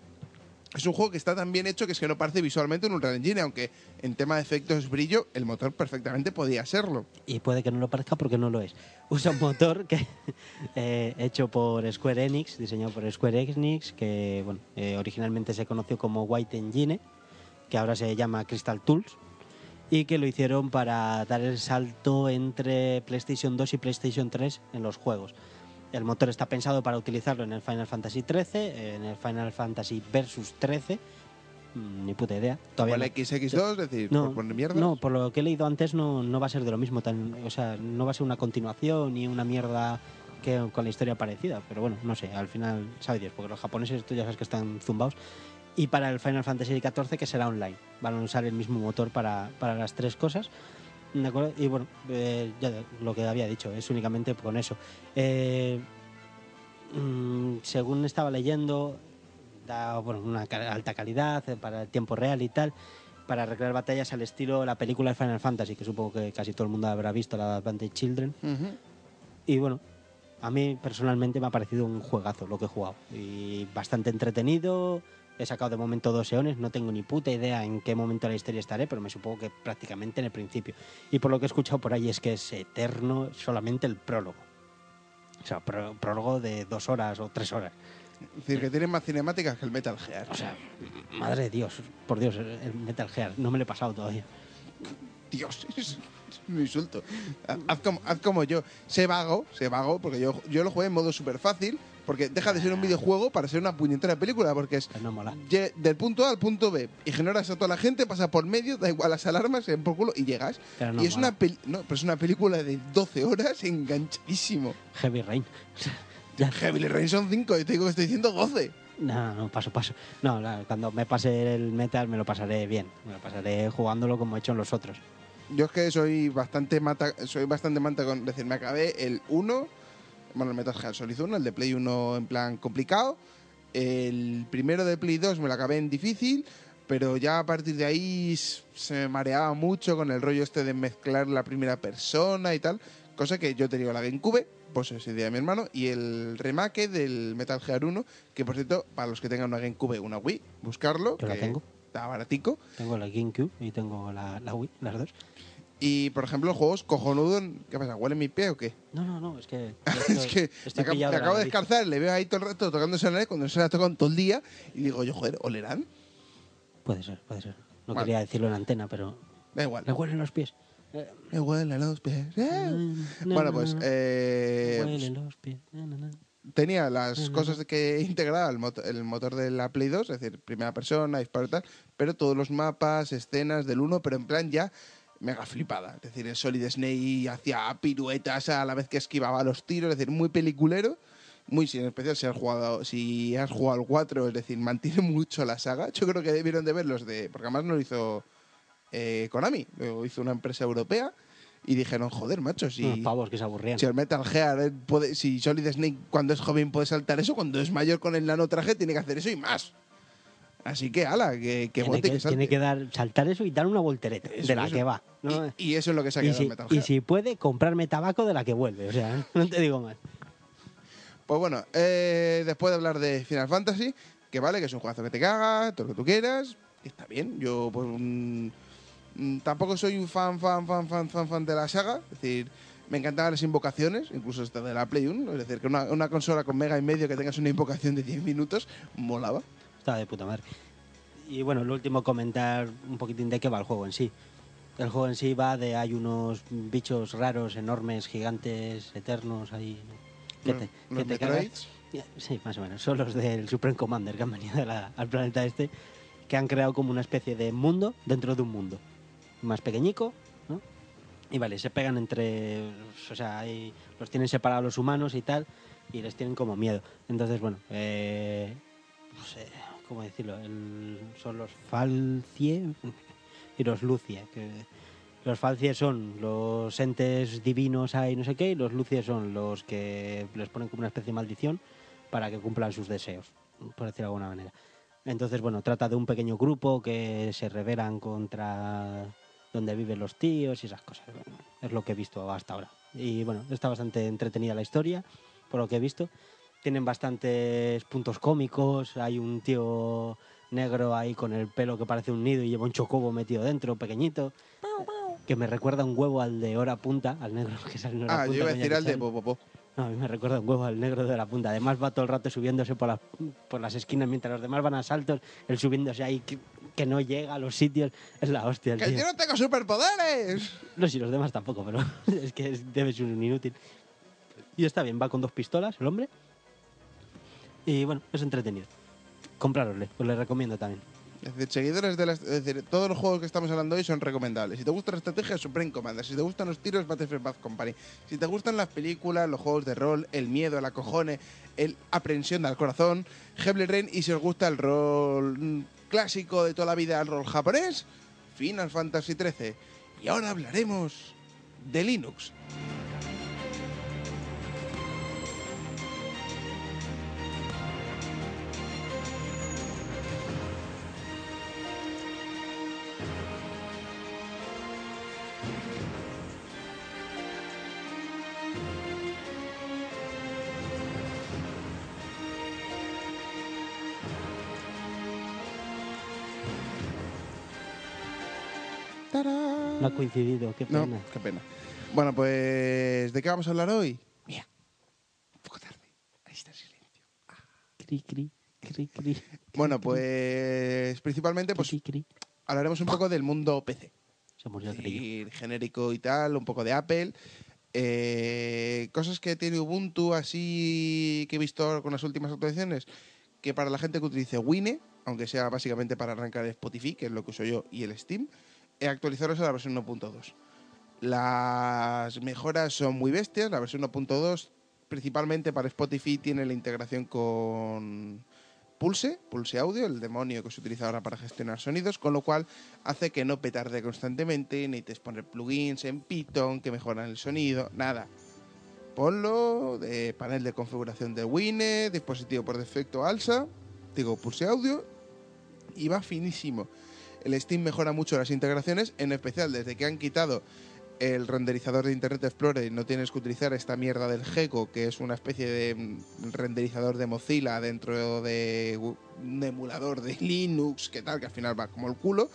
[SPEAKER 3] es un juego que está tan bien hecho que es que no parece visualmente un Unreal Engine, aunque en tema de efectos brillo el motor perfectamente podía serlo.
[SPEAKER 4] y puede que no lo parezca porque no lo es. Usa un motor que eh, hecho por Square Enix, diseñado por Square Enix, que eh, originalmente se conoció como White Engine, que ahora se llama Crystal Tools, y que lo hicieron para dar el salto entre PlayStation 2 y PlayStation 3 en los juegos. El motor está pensado para utilizarlo en el Final Fantasy 13, en el Final Fantasy Versus 13, mm, ni puta idea. Todavía
[SPEAKER 3] el XX2, es decir,
[SPEAKER 4] no,
[SPEAKER 3] por poner mierdas.
[SPEAKER 4] no, por lo que he leído antes no, no va a ser de lo mismo. Tan, o sea, no va a ser una continuación ni una mierda que con la historia parecida. Pero bueno, no sé, al final, sabe Dios, porque los japoneses tú ya sabes que están zumbados. Y para el Final Fantasy XIV, que será online. Van a usar el mismo motor para, para las tres cosas. ¿De acuerdo? Y bueno, eh, ya lo que había dicho, es únicamente con eso. Eh, mm, según estaba leyendo, da bueno, una alta calidad eh, para el tiempo real y tal, para recrear batallas al estilo la película de Final Fantasy, que supongo que casi todo el mundo habrá visto, la Advantage Children. Y bueno, a mí personalmente me ha parecido un juegazo lo que he jugado. Y bastante entretenido. He sacado de momento dos eones, no tengo ni puta idea en qué momento de la historia estaré, pero me supongo que prácticamente en el principio. Y por lo que he escuchado por ahí es que es eterno solamente el prólogo. O sea, pró- prólogo de dos horas o tres horas.
[SPEAKER 3] Es decir, que tiene más cinemáticas que el Metal Gear.
[SPEAKER 4] O sea, madre de Dios, por Dios, el- Metal Gear, no me lo he pasado todavía.
[SPEAKER 3] Dios, es un insulto. Haz- Haz como, haz como yo. Sé vago, sé vago, porque yo, yo lo jugué en modo súper fácil, porque deja de ser un videojuego para ser una puñetera película, porque es
[SPEAKER 4] Pues no mola.
[SPEAKER 3] lle- del punto A al punto B, ignoras a toda la gente, pasa por medio, da igual las alarmas, den por culo y llegas.
[SPEAKER 4] Pero no
[SPEAKER 3] y es
[SPEAKER 4] mola.
[SPEAKER 3] una, peli- no, pero es una película de 12 horas enganchadísimo.
[SPEAKER 4] Heavy Rain. ya.
[SPEAKER 3] Heavy Rain son 5, y te digo que estoy diciendo 12.
[SPEAKER 4] No, no, paso, paso. No, la- cuando me pase el Metal me lo pasaré bien. Me lo pasaré jugándolo como he hecho en los otros.
[SPEAKER 3] Yo es que soy bastante mata, soy bastante manta con decir, me acabé el 1, bueno, el Metal Gear Solid 1, el de Play 1 en plan complicado, el primero de Play 2 me lo acabé en difícil, pero ya a partir de ahí se me mareaba mucho con el rollo este de mezclar la primera persona y tal, cosa que yo tenía la GameCube, pues esa idea de mi hermano, y el remake del Metal Gear 1, que por cierto, para los que tengan una GameCube una Wii, buscarlo,
[SPEAKER 4] Yo la tengo.
[SPEAKER 3] está baratico.
[SPEAKER 4] Tengo la GameCube y tengo la, la Wii, las dos.
[SPEAKER 3] Y por ejemplo, el juego es cojonudo. ¿Qué pasa? ¿Huele mi pie o qué?
[SPEAKER 4] No, no, no, es que.
[SPEAKER 3] es que
[SPEAKER 4] estoy
[SPEAKER 3] me, acabo-
[SPEAKER 4] pillado
[SPEAKER 3] me
[SPEAKER 4] de la
[SPEAKER 3] acabo de
[SPEAKER 4] nariz.
[SPEAKER 3] descalzar, le veo ahí todo el rato tocándose la nariz cuando se la tocan todo el día. Y digo, yo, joder, ¿olerán?
[SPEAKER 4] Puede ser, puede ser. No
[SPEAKER 3] Vale.
[SPEAKER 4] quería decirlo en antena, pero.
[SPEAKER 3] Da igual.
[SPEAKER 4] Le huelen los pies.
[SPEAKER 3] Me huelen los pies. eh. Bueno, pues eh,
[SPEAKER 4] huelen los pies.
[SPEAKER 3] tenía las cosas que integraba el, moto- el motor de la Play 2, es decir, primera persona, disparo y tal, pero todos los mapas, escenas del 1, pero en plan ya mega flipada. Es decir, el Solid Snake hacía piruetas a la vez que esquivaba los tiros, es decir, muy peliculero. Muy, en especial si has jugado, si has jugado al 4, es decir, mantiene mucho la saga. Yo creo que debieron de ver los de. Porque además no lo hizo eh, Konami, lo hizo una empresa europea. Y dijeron, joder, macho, si.
[SPEAKER 4] Unos pavos que se aburrían.
[SPEAKER 3] Si el Metal Gear, eh, puede, si Solid Snake cuando es joven puede saltar eso, cuando es mayor con el nanotraje tiene que hacer eso y más. Así que, ala, que, que
[SPEAKER 4] tiene,
[SPEAKER 3] bote
[SPEAKER 4] que,
[SPEAKER 3] que salte.
[SPEAKER 4] tiene que dar, saltar eso y dar una voltereta.
[SPEAKER 3] Eso,
[SPEAKER 4] de la
[SPEAKER 3] eso.
[SPEAKER 4] que va. ¿no?
[SPEAKER 3] Y, y eso es lo que se ha
[SPEAKER 4] Y
[SPEAKER 3] quedado
[SPEAKER 4] si,
[SPEAKER 3] el Metal
[SPEAKER 4] y
[SPEAKER 3] Gear.
[SPEAKER 4] si puede, comprarme tabaco de la que vuelve. O sea, no te digo más.
[SPEAKER 3] Pues bueno, eh, después de hablar de Final Fantasy, que vale, que es un juegazo que te caga, todo lo que tú quieras, y está bien. Yo, pues, mm, mm, tampoco soy un fan, fan, fan, fan, fan, fan de la saga. Es decir, me encantaban las invocaciones, incluso hasta de la Play 1. Es decir, que una, una consola con mega y medio que tengas una invocación de 10 minutos, molaba.
[SPEAKER 4] Estaba de puta madre. Y bueno, lo último, comentar un poquitín de qué va el juego en sí. El juego en sí va de hay unos bichos raros, enormes, gigantes, eternos ahí. Que te, que te cagas. Sí, más o menos. Son los del Supreme Commander que han venido la- al planeta este, que han creado como una especie de mundo dentro de un mundo. Más pequeñico, ¿no? Y vale, se pegan entre. O sea, hay- los tienen separados los humanos y tal, y les tienen como miedo. Entonces, bueno, eh, no sé cómo decirlo. son los Falcie y los Lucie. Que los Falcie son los entes divinos ahí, no sé qué, y los Lucie son los que les ponen como una especie de maldición para que cumplan sus deseos, por decirlo de alguna manera. Entonces, bueno, trata de un pequeño grupo que se rebelan contra donde viven los tíos y esas cosas. Bueno, es lo que he visto hasta ahora. Y bueno, está bastante entretenida la historia, por lo que he visto. Tienen bastantes puntos cómicos. Hay un tío negro ahí con el pelo que parece un nido y lleva un chocobo metido dentro, pequeñito. Que me recuerda un huevo al de hora punta, al negro que sale en hora
[SPEAKER 3] Ah, yo
[SPEAKER 4] punta.
[SPEAKER 3] iba a decir al de
[SPEAKER 4] Chan.
[SPEAKER 3] Popopo.
[SPEAKER 4] No, a mí me recuerda un huevo al negro de la punta. Además va todo el rato subiéndose por las, por las esquinas mientras los demás van a saltos. Él subiéndose ahí que, que no llega a los sitios. Es la hostia el
[SPEAKER 3] ¡Que
[SPEAKER 4] tío.
[SPEAKER 3] yo no tengo superpoderes!
[SPEAKER 4] No, si los demás tampoco, pero es que es- debe ser un inútil. Y está bien, va con dos pistolas el hombre. Y bueno, es entretenido. Comprárosle, os le recomiendo también.
[SPEAKER 3] Es decir, seguidores de las. Es decir, todos los juegos que estamos hablando hoy son recomendables. Si te gusta la estrategia, Supreme Commander. Si te gustan los tiros, Battlefield Bad Company. Si te gustan las películas, los juegos de rol, el miedo, el acojone, el aprensión del corazón, Heavy Rain. Y si os gusta el rol mm, clásico de toda la vida, el rol japonés, Final Fantasy XIII. Y ahora hablaremos de Linux.
[SPEAKER 4] Coincidido, qué
[SPEAKER 3] No,
[SPEAKER 4] pena.
[SPEAKER 3] qué pena. Bueno, pues, ¿de qué vamos a hablar hoy? Mira, un poco tarde. Ahí está el silencio. Ah.
[SPEAKER 4] Cri, cri, cri, cri.
[SPEAKER 3] Bueno, pues principalmente pues hablaremos un poco del mundo PC.
[SPEAKER 4] Se murió
[SPEAKER 3] y genérico y tal, un poco de Apple. Eh, cosas que tiene Ubuntu así que he visto con las últimas actualizaciones, que para la gente que utilice Wine, aunque sea básicamente para arrancar Spotify, que es lo que uso yo, y el Steam, actualizaros a la versión 1.2. Las mejoras son muy bestias, la versión 1.2 principalmente para Spotify tiene la integración con Pulse, Pulse Audio, el demonio que se utiliza ahora para gestionar sonidos, con lo cual hace que no petarde constantemente, necesites poner plugins en Python que mejoran el sonido, nada. Ponlo, panel de configuración de Wine, dispositivo por defecto ALSA, digo Pulse Audio, y va finísimo. El Steam mejora mucho las integraciones, en especial desde que han quitado el renderizador de Internet Explorer y no tienes que utilizar esta mierda del Gecko, que es una especie de mm, renderizador de Mozilla dentro de un emulador de Linux, que tal, que al final va como el culo.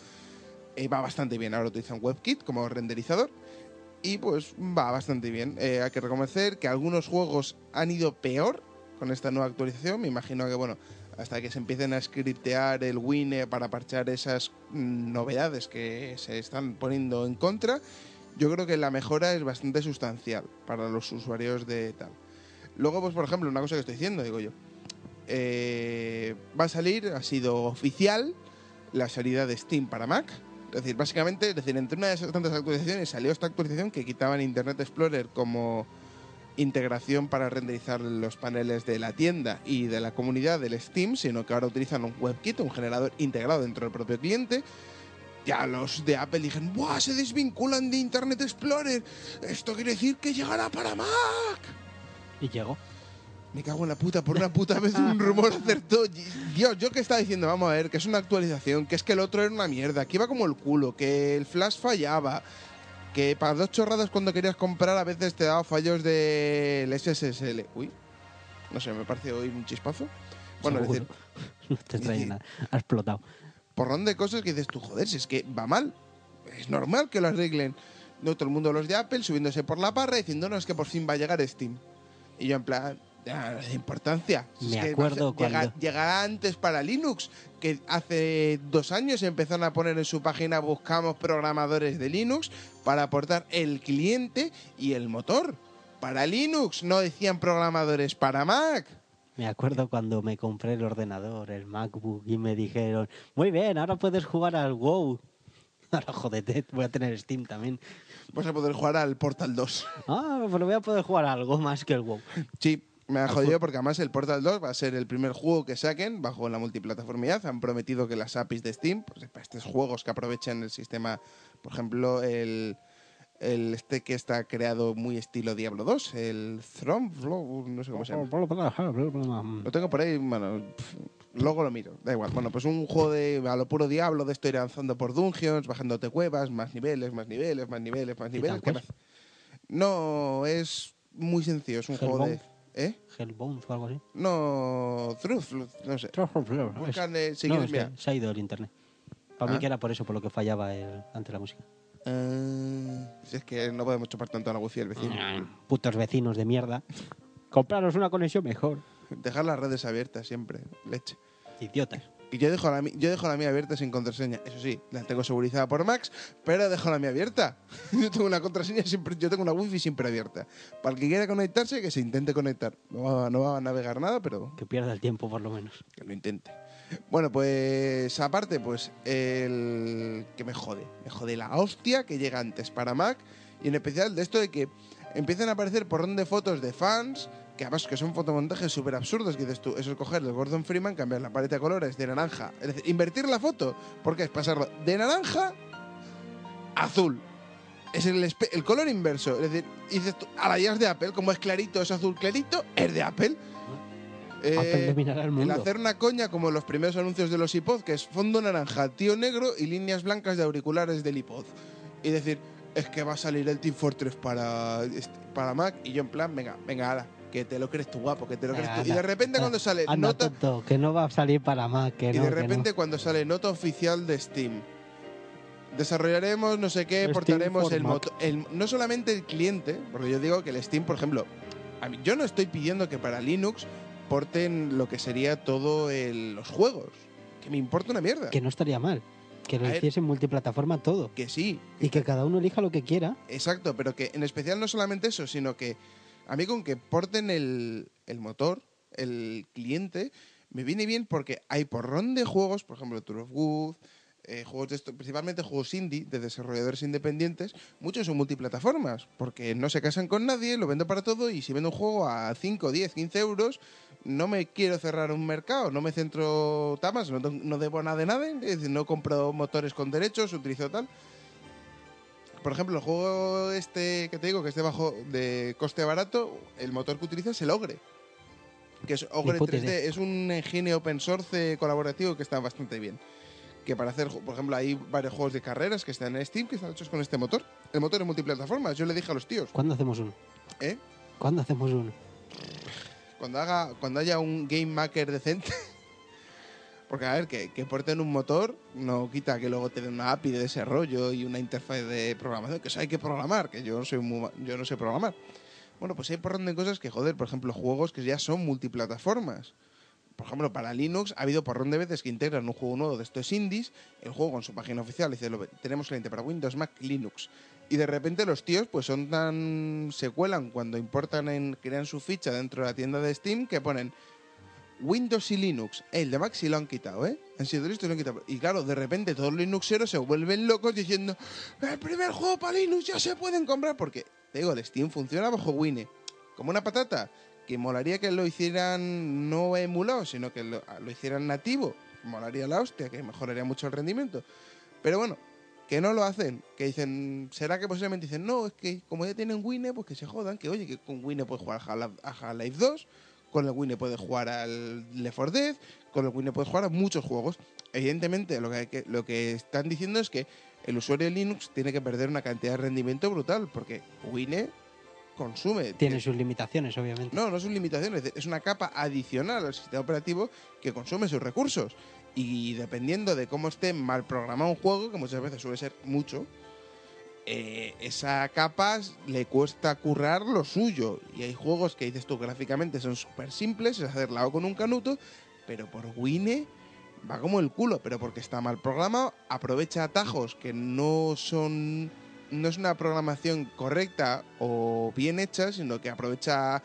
[SPEAKER 3] Eh, va bastante bien. Ahora utilizan WebKit como renderizador. Y pues va bastante bien. Eh, hay que reconocer que algunos juegos han ido peor con esta nueva actualización. Me imagino que, bueno, hasta que se empiecen a scriptear el Wine para parchar esas mm, novedades que se están poniendo en contra, yo creo que la mejora es bastante sustancial para los usuarios de tal. Luego, pues por ejemplo, una cosa que estoy diciendo, digo yo, eh, va a salir, ha sido oficial, la salida de Steam para Mac. Es decir, básicamente, es decir, entre una de esas tantas actualizaciones salió esta actualización que quitaban Internet Explorer como integración para renderizar los paneles de la tienda y de la comunidad del Steam, sino que ahora utilizan un WebKit, un generador integrado dentro del propio cliente. Ya los de Apple dijeron, ¡buah! Se desvinculan de Internet Explorer. Esto quiere decir que llegará para Mac.
[SPEAKER 4] Y llegó.
[SPEAKER 3] Me cago en la puta, por una puta vez un rumor acertó. Dios, yo que estaba diciendo, vamos a ver, que es una actualización, que es que el otro era una mierda, que iba como el culo, que el flash fallaba, que para dos chorradas cuando querías comprar a veces te daba fallos del SSL. Uy, no sé, me parece hoy un chispazo. Bueno, es decir,
[SPEAKER 4] No te extraña nada. Ha explotado.
[SPEAKER 3] porrón de cosas que dices tú, joder, si es que va mal. Es normal que lo arreglen. No todo el mundo los de Apple subiéndose por la parra diciendo, no, es que por fin va a llegar Steam. Y yo en plan, de importancia. Si
[SPEAKER 4] Me
[SPEAKER 3] es que
[SPEAKER 4] acuerdo
[SPEAKER 3] a llega-
[SPEAKER 4] cuando-
[SPEAKER 3] llegará antes para Linux, que hace dos años empezaron a poner en su página buscamos programadores de Linux para aportar el cliente y el motor. Para Linux, no decían programadores para Mac.
[SPEAKER 4] Me acuerdo cuando me compré el ordenador, el MacBook, y me dijeron, muy bien, ahora puedes jugar al WoW. Ahora jodete, voy a tener Steam también.
[SPEAKER 3] Vas a poder jugar al Portal 2.
[SPEAKER 4] Ah, pero voy a poder jugar a algo más que el WoW.
[SPEAKER 3] Sí, me ha jodido porque además el Portal 2 va a ser el primer juego que saquen bajo la multiplataformidad. Han prometido que las APIs de Steam, pues para estos juegos que aprovechan el sistema, por ejemplo, el, el este que está creado muy estilo Diablo 2, el Throne no sé cómo se llama. Lo tengo por ahí, bueno, luego lo miro, da igual. Bueno, pues un juego de a lo puro Diablo, de esto ir avanzando por dungeons, bajándote cuevas, más niveles, más niveles, más niveles, más niveles. No, es muy sencillo, es un juego de... ¿Eh?
[SPEAKER 4] Hellbound o algo así.
[SPEAKER 3] No, Truth, no sé. Búscale, si
[SPEAKER 4] no,
[SPEAKER 3] quieres, mira.
[SPEAKER 4] se ha ido el internet. Para
[SPEAKER 3] Ah.
[SPEAKER 4] mí que era por eso, por lo que fallaba el, ante la música.
[SPEAKER 3] Ah, si es que no podemos chupar tanto a la wifi del vecino.
[SPEAKER 4] Putos vecinos de mierda. Compraros una conexión mejor.
[SPEAKER 3] Dejar las redes abiertas siempre, leche.
[SPEAKER 4] Idiotas.
[SPEAKER 3] Y yo dejo, la, mi- yo dejo la mía abierta sin contraseña. Eso sí, la tengo segurizada por Max, pero dejo la mía abierta. Yo tengo una contraseña siempre, yo tengo una wifi siempre abierta. Para el que quiera conectarse, que se intente conectar. No va, no va a navegar nada, pero
[SPEAKER 4] Que pierda el tiempo por lo menos.
[SPEAKER 3] que lo intente. Bueno, pues aparte, pues el que me jode, me jode la hostia que llega antes para Mac y en especial de esto de que empiezan a aparecer por de fotos de fans que además que son fotomontajes súper absurdos que dices tú, eso es coger el Gordon Freeman, cambiar la paleta de colores de naranja, es decir, invertir la foto, porque es pasarlo de naranja a azul. Es el, el color inverso, es decir, dices tú, a la ya es de Apple, como es clarito, es azul clarito, es de Apple.
[SPEAKER 4] Apple
[SPEAKER 3] Eh,
[SPEAKER 4] dominará el
[SPEAKER 3] el
[SPEAKER 4] mundo.
[SPEAKER 3] hacer una coña como los primeros anuncios de los iPod, que es fondo naranja, tío negro y líneas blancas de auriculares del iPod. Y decir, es que va a salir el Team Fortress para, este- para Mac. Y yo en plan, venga, venga, ala, que te lo crees tú guapo, que te lo crees tú. Y de repente cuando sale
[SPEAKER 4] Anda,
[SPEAKER 3] nota...
[SPEAKER 4] tonto, que no va a salir para más. Que
[SPEAKER 3] Y
[SPEAKER 4] no,
[SPEAKER 3] de
[SPEAKER 4] que no.
[SPEAKER 3] repente cuando sale nota oficial de Steam. Desarrollaremos no sé qué, portaremos el motor. No solamente el cliente, porque yo digo que el Steam, por ejemplo, a mí- yo no estoy pidiendo que para Linux porten lo que sería todo el- los juegos. Que me importa una mierda.
[SPEAKER 4] Que no estaría mal. Que lo hiciesen multiplataforma todo.
[SPEAKER 3] Que sí,
[SPEAKER 4] Y que cada uno elija lo que quiera.
[SPEAKER 3] exacto, pero que en especial no solamente eso, sino que a mí con que porten el, el motor, el cliente, me viene bien porque hay porrón de juegos, por ejemplo, Tour of Good, eh, juegos de esto, principalmente juegos indie de desarrolladores independientes, muchos son multiplataformas, porque no se casan con nadie, lo vendo para todo y si vendo un juego a 5, 10, 15 euros, no me quiero cerrar un mercado, no me centro tamas, no, debo nada de nada, no compro motores con derechos, utilizo tal. Por ejemplo, el juego este que te digo, que es de bajo de coste barato, el motor que utiliza es el Ogre. Que es Ogre
[SPEAKER 4] puta
[SPEAKER 3] 3D,
[SPEAKER 4] idea.
[SPEAKER 3] es un engine open source colaborativo que está bastante bien. Que para hacer, por ejemplo, hay varios juegos de carreras que están en Steam que están hechos con este motor. El motor es multiplataformas. Yo le dije a los tíos,
[SPEAKER 4] ¿Cuándo hacemos uno?
[SPEAKER 3] ¿eh?
[SPEAKER 4] ¿Cuándo hacemos uno?
[SPEAKER 3] Cuando, haga, cuando haya un game maker decente. Porque, a ver, que, que porten un motor no quita que luego te den una API de desarrollo y una interfaz de programación, que eso hay que programar, que yo no, soy muy yo no sé programar. Bueno, pues hay porrón de cosas que, joder, por ejemplo, juegos que ya son multiplataformas. Por ejemplo, para Linux ha habido porrón de veces que integran un juego nuevo de estos indies, el juego en su página oficial dice, lo, tenemos cliente para Windows, Mac, Linux. Y de repente los tíos pues son tan... se cuelan cuando importan en... crean su ficha dentro de la tienda de Steam que ponen Windows y Linux. El de Mac sí lo han quitado, ¿eh? Han sido listos y lo han quitado. Y claro, de repente todos los Linuxeros se vuelven locos diciendo el primer juego para Linux ya se pueden comprar porque, te digo, el Steam funciona bajo Wine. Como una patata. Que molaría que lo hicieran no emulado, sino que lo, lo hicieran nativo. Molaría la hostia, que mejoraría mucho el rendimiento. Pero bueno, que no lo hacen. Que dicen, será que posiblemente dicen, no, es que como ya tienen Wine, pues que se jodan. Que oye, que con Wine puedes jugar a Half-Life 2, con el Wine puedes jugar al Left 4 Dead, con el Wine puedes jugar a muchos juegos. Evidentemente, lo que, lo que están diciendo es que el usuario de Linux tiene que perder una cantidad de rendimiento brutal, porque Wine consume.
[SPEAKER 4] Tiene sus limitaciones, obviamente.
[SPEAKER 3] No, no son limitaciones, es una capa adicional al sistema operativo que consume sus recursos. Y dependiendo de cómo esté mal programado un juego, que muchas veces suele ser mucho, eh, esa capa le cuesta currar lo suyo. Y hay juegos que dices tú gráficamente son súper simples, es hacerla con un canuto, pero por Wine va como el culo, pero porque está mal programado, aprovecha atajos que no son no es una programación correcta o bien hecha, sino que aprovecha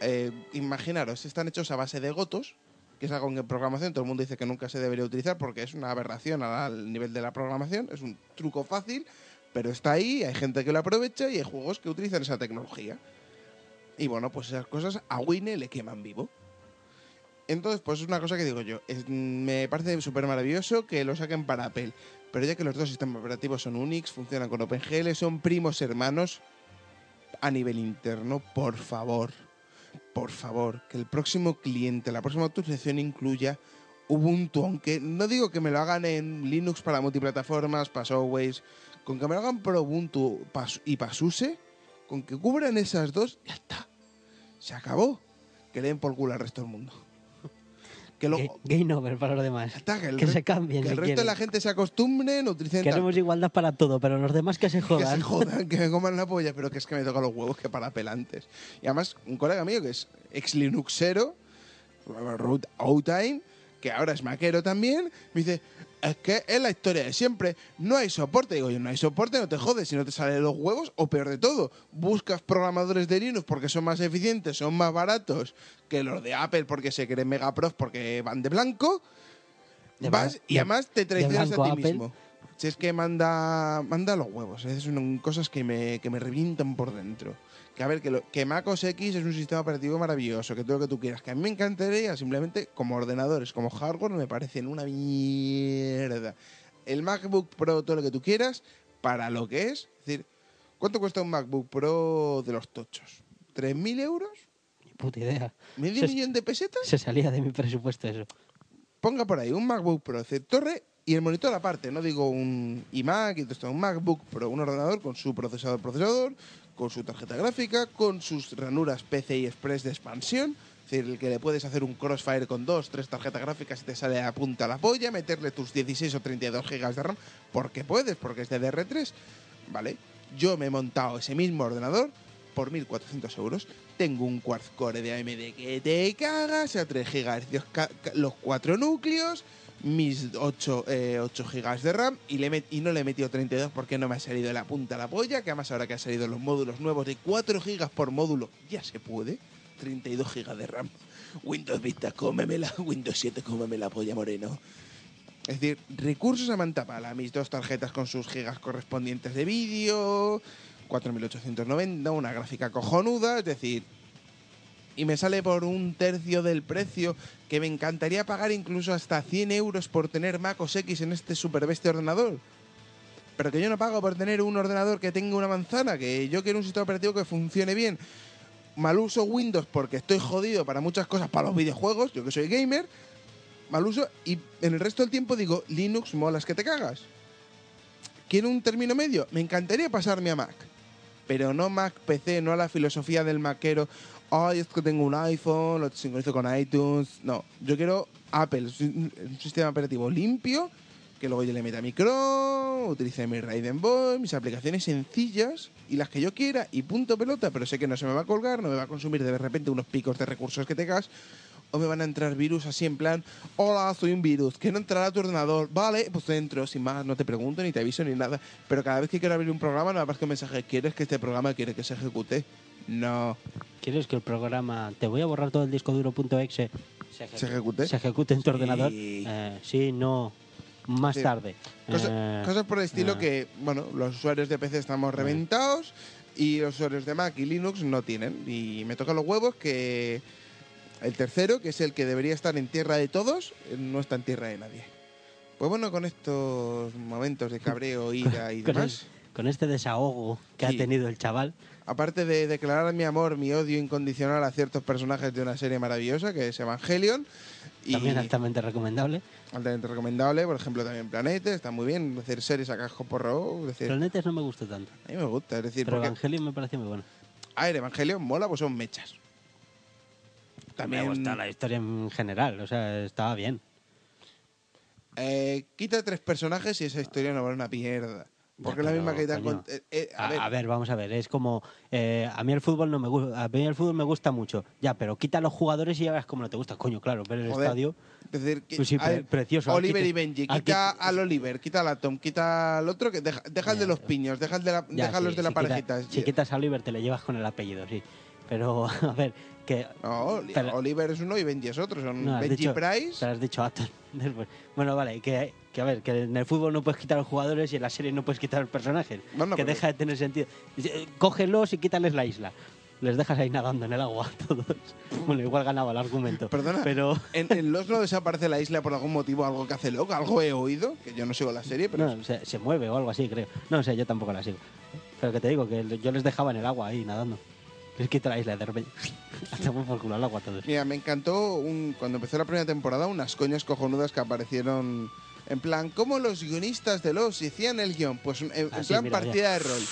[SPEAKER 3] eh, imaginaros, están hechos a base de gotos, que es algo en programación todo el mundo dice que nunca se debería utilizar porque es una aberración al nivel de la programación, es un truco fácil, pero está ahí, hay gente que lo aprovecha y hay juegos que utilizan esa tecnología. Y bueno, pues esas cosas a Wine le queman vivo. Entonces, pues es una cosa que digo yo. me parece súper maravilloso que lo saquen para Apple. Pero ya que los dos sistemas operativos son Unix, funcionan con OpenGL, son primos hermanos a nivel interno, por favor, por favor, que el próximo cliente, la próxima actualización incluya Ubuntu, aunque no digo que me lo hagan en Linux para multiplataformas, para Softwares, con que me hagan para Ubuntu y para SUSE, con que cubran esas dos, ya está. Se acabó. Que le den por culo al resto del mundo. Que, lo,
[SPEAKER 4] Ga- Game over para los demás.
[SPEAKER 3] que el,
[SPEAKER 4] Que
[SPEAKER 3] re-
[SPEAKER 4] se cambien
[SPEAKER 3] que
[SPEAKER 4] si
[SPEAKER 3] el resto de
[SPEAKER 4] quieren.
[SPEAKER 3] la gente se acostumbre, no utilicen
[SPEAKER 4] Queremos igualdad para todo, pero los demás que se
[SPEAKER 3] que
[SPEAKER 4] jodan.
[SPEAKER 3] se jodan, que me coman la polla, pero que es que me toca los huevos que para pelantes. Y además, un colega mío que es ex Linuxero, Ruth Outime, que ahora es maquero también, me dice, es que es la historia de siempre, no hay soporte. Digo yo, no hay soporte, no te jodes, si no te salen los huevos, o peor de todo, buscas programadores de Linux porque son más eficientes, son más baratos que los de Apple porque se creen megapros porque van de blanco,
[SPEAKER 4] De
[SPEAKER 3] vas y
[SPEAKER 4] de-
[SPEAKER 3] además te traicionas a ti
[SPEAKER 4] Apple.
[SPEAKER 3] mismo. Si es que manda, manda los huevos, es son cosas que me, que me revientan por dentro. Que a ver, que, lo- que Mac OS X es un sistema operativo maravilloso, que todo lo que tú quieras, que a mí me encantaría, simplemente como ordenadores, como hardware, me parecen una mierda. El MacBook Pro, todo lo que tú quieras, para lo que es, es decir, ¿cuánto cuesta un MacBook Pro de los tochos? ¿3.000 euros?
[SPEAKER 4] Ni puta idea.
[SPEAKER 3] ¿Medio
[SPEAKER 4] Se-
[SPEAKER 3] millón de pesetas?
[SPEAKER 4] Se salía de mi presupuesto eso.
[SPEAKER 3] ponga por ahí un MacBook Pro, decir, torre y el monitor aparte, no digo un iMac y todo esto, un MacBook Pro, un ordenador con su procesador procesador, con su tarjeta gráfica, con sus ranuras PCI Express de expansión, es decir, el que le puedes hacer un crossfire con dos, tres tarjetas gráficas y te sale a punta la polla, meterle tus 16 o 32 gigas de RAM, porque puedes, porque es de DR3, ¿vale? Yo me he montado ese mismo ordenador por 1.400 euros. Tengo un Quartz Core de AMD que te cagas, a 3 GHz los cuatro núcleos, mis 8, eh, 8 GB de RAM y, le y no le he metido 32 porque no me ha salido de la punta la polla, que además ahora que han salido los módulos nuevos de 4 GB por módulo, ya se puede. 32 GB de RAM. Windows Vista, cómemela. Windows 7, cómeme la polla moreno. Es decir, recursos a mantapala. Mis dos tarjetas con sus gigas correspondientes de vídeo, 4890, una gráfica cojonuda, es decir, y me sale por un tercio del precio que me encantaría pagar incluso hasta 100 euros por tener Mac OS X en este super bestia ordenador. Pero que yo no pago por tener un ordenador que tenga una manzana, que yo quiero un sistema operativo que funcione bien. Mal uso Windows porque estoy jodido para muchas cosas, para los videojuegos, yo que soy gamer, mal uso, y en el resto del tiempo digo, Linux molas que te cagas. Quiero un término medio, me encantaría pasarme a Mac, pero no Mac PC, no a la filosofía del maquero, ay, es que tengo un iPhone, lo sincronizo con iTunes, no, yo quiero Apple, un sistema operativo limpio, que luego yo le meta mi Chrome, utilice mi Raiden Boy, mis aplicaciones sencillas y las que yo quiera y punto pelota, pero sé que no se me va a colgar, no me va a consumir de repente unos picos de recursos que tengas o me van a entrar virus así en plan, hola, soy un virus, quiero entrar a tu ordenador, vale, pues entro, sin más, no te pregunto, ni te aviso, ni nada, pero cada vez que quiero abrir un programa no me aparece un mensaje, ¿quieres que este programa quiere que se ejecute? No,
[SPEAKER 4] ¿Quieres que el programa te voy a borrar todo el disco duro.exe se, ejecu-
[SPEAKER 3] ¿Se ejecute?
[SPEAKER 4] se ejecute en tu
[SPEAKER 3] Sí.
[SPEAKER 4] ordenador? Eh, sí, no. Más
[SPEAKER 3] Sí.
[SPEAKER 4] tarde.
[SPEAKER 3] Cosa-
[SPEAKER 4] Eh,
[SPEAKER 3] cosas por el estilo
[SPEAKER 4] eh,
[SPEAKER 3] que, bueno, los usuarios de PC estamos reventados y los usuarios de Mac y Linux no tienen. Y me tocan los huevos que el tercero, que es el que debería estar en tierra de todos, eh, no está en tierra de nadie. Pues bueno, con estos momentos de cabreo, ira y
[SPEAKER 4] con,
[SPEAKER 3] demás,
[SPEAKER 4] el- con este desahogo que
[SPEAKER 3] Sí.
[SPEAKER 4] ha tenido el chaval,
[SPEAKER 3] aparte de declarar mi amor, mi odio incondicional a ciertos personajes de una serie maravillosa que es Evangelion, y
[SPEAKER 4] también altamente recomendable.
[SPEAKER 3] altamente recomendable, por ejemplo también Planete, está muy bien, hacer series a casco porro, es decir,
[SPEAKER 4] Planetes no me gustó tanto.
[SPEAKER 3] a mí me gusta, es decir,
[SPEAKER 4] Pero
[SPEAKER 3] porque
[SPEAKER 4] Evangelion me pareció muy bueno.
[SPEAKER 3] A ver, Evangelion mola, pues son mechas. También
[SPEAKER 4] Me gusta la historia en general, o sea, estaba bien.
[SPEAKER 3] eh, quita tres personajes y esa historia no vale una mierda. Porque es la misma que cont- eh, eh,
[SPEAKER 4] A,
[SPEAKER 3] a ver,
[SPEAKER 4] a ver, vamos a ver, es como eh, a mí el fútbol no me gusta, a mí el fútbol me gusta mucho, ya, pero quita a los jugadores y ya verás cómo no te gusta, coño, claro, ver el
[SPEAKER 3] Joder.
[SPEAKER 4] estadio,
[SPEAKER 3] es decir, que-
[SPEAKER 4] pues sí,
[SPEAKER 3] ver,
[SPEAKER 4] precioso.
[SPEAKER 3] Oliver
[SPEAKER 4] Aquí
[SPEAKER 3] y Benji,
[SPEAKER 4] aquí-
[SPEAKER 3] quita al Oliver, quita al Atom, quita al otro, que deja, deja el de los piños, deja de la,
[SPEAKER 4] Ya, sí,
[SPEAKER 3] de la
[SPEAKER 4] si quita-
[SPEAKER 3] parejita.
[SPEAKER 4] si quitas a Oliver te le llevas con el apellido, sí. Pero, a ver, que...
[SPEAKER 3] No, Oli-
[SPEAKER 4] pero-
[SPEAKER 3] Oliver es uno y Benji es otro, son
[SPEAKER 4] no,
[SPEAKER 3] Benji
[SPEAKER 4] dicho-
[SPEAKER 3] Price.
[SPEAKER 4] Te has dicho Atom. Bueno, vale, que, que a ver, que en el fútbol no puedes quitar a los jugadores y en la serie no puedes quitar a los personajes.
[SPEAKER 3] Bueno,
[SPEAKER 4] que
[SPEAKER 3] pero-
[SPEAKER 4] deja de tener sentido. Dice, Cógelos y quítales la isla. Les dejas ahí nadando en el agua a todos. Bueno, igual ganaba el argumento.
[SPEAKER 3] Perdona,
[SPEAKER 4] Pero...
[SPEAKER 3] en, en Los no desaparece la isla por algún motivo, algo que hace loco, algo he oído, que yo no sigo la serie, pero
[SPEAKER 4] No, se, se mueve o algo así, creo. No sé, yo tampoco la sigo. Pero que te digo, que yo les dejaba en el agua ahí nadando. Les quito la isla de repente. Hasta por culo al agua todos.
[SPEAKER 3] Mira, me encantó un, cuando empezó la primera temporada unas coñas cojonudas que aparecieron en plan, como los guionistas de los hacían el guion? Pues en, en
[SPEAKER 4] Ah,
[SPEAKER 3] plan
[SPEAKER 4] mira,
[SPEAKER 3] partida de rol.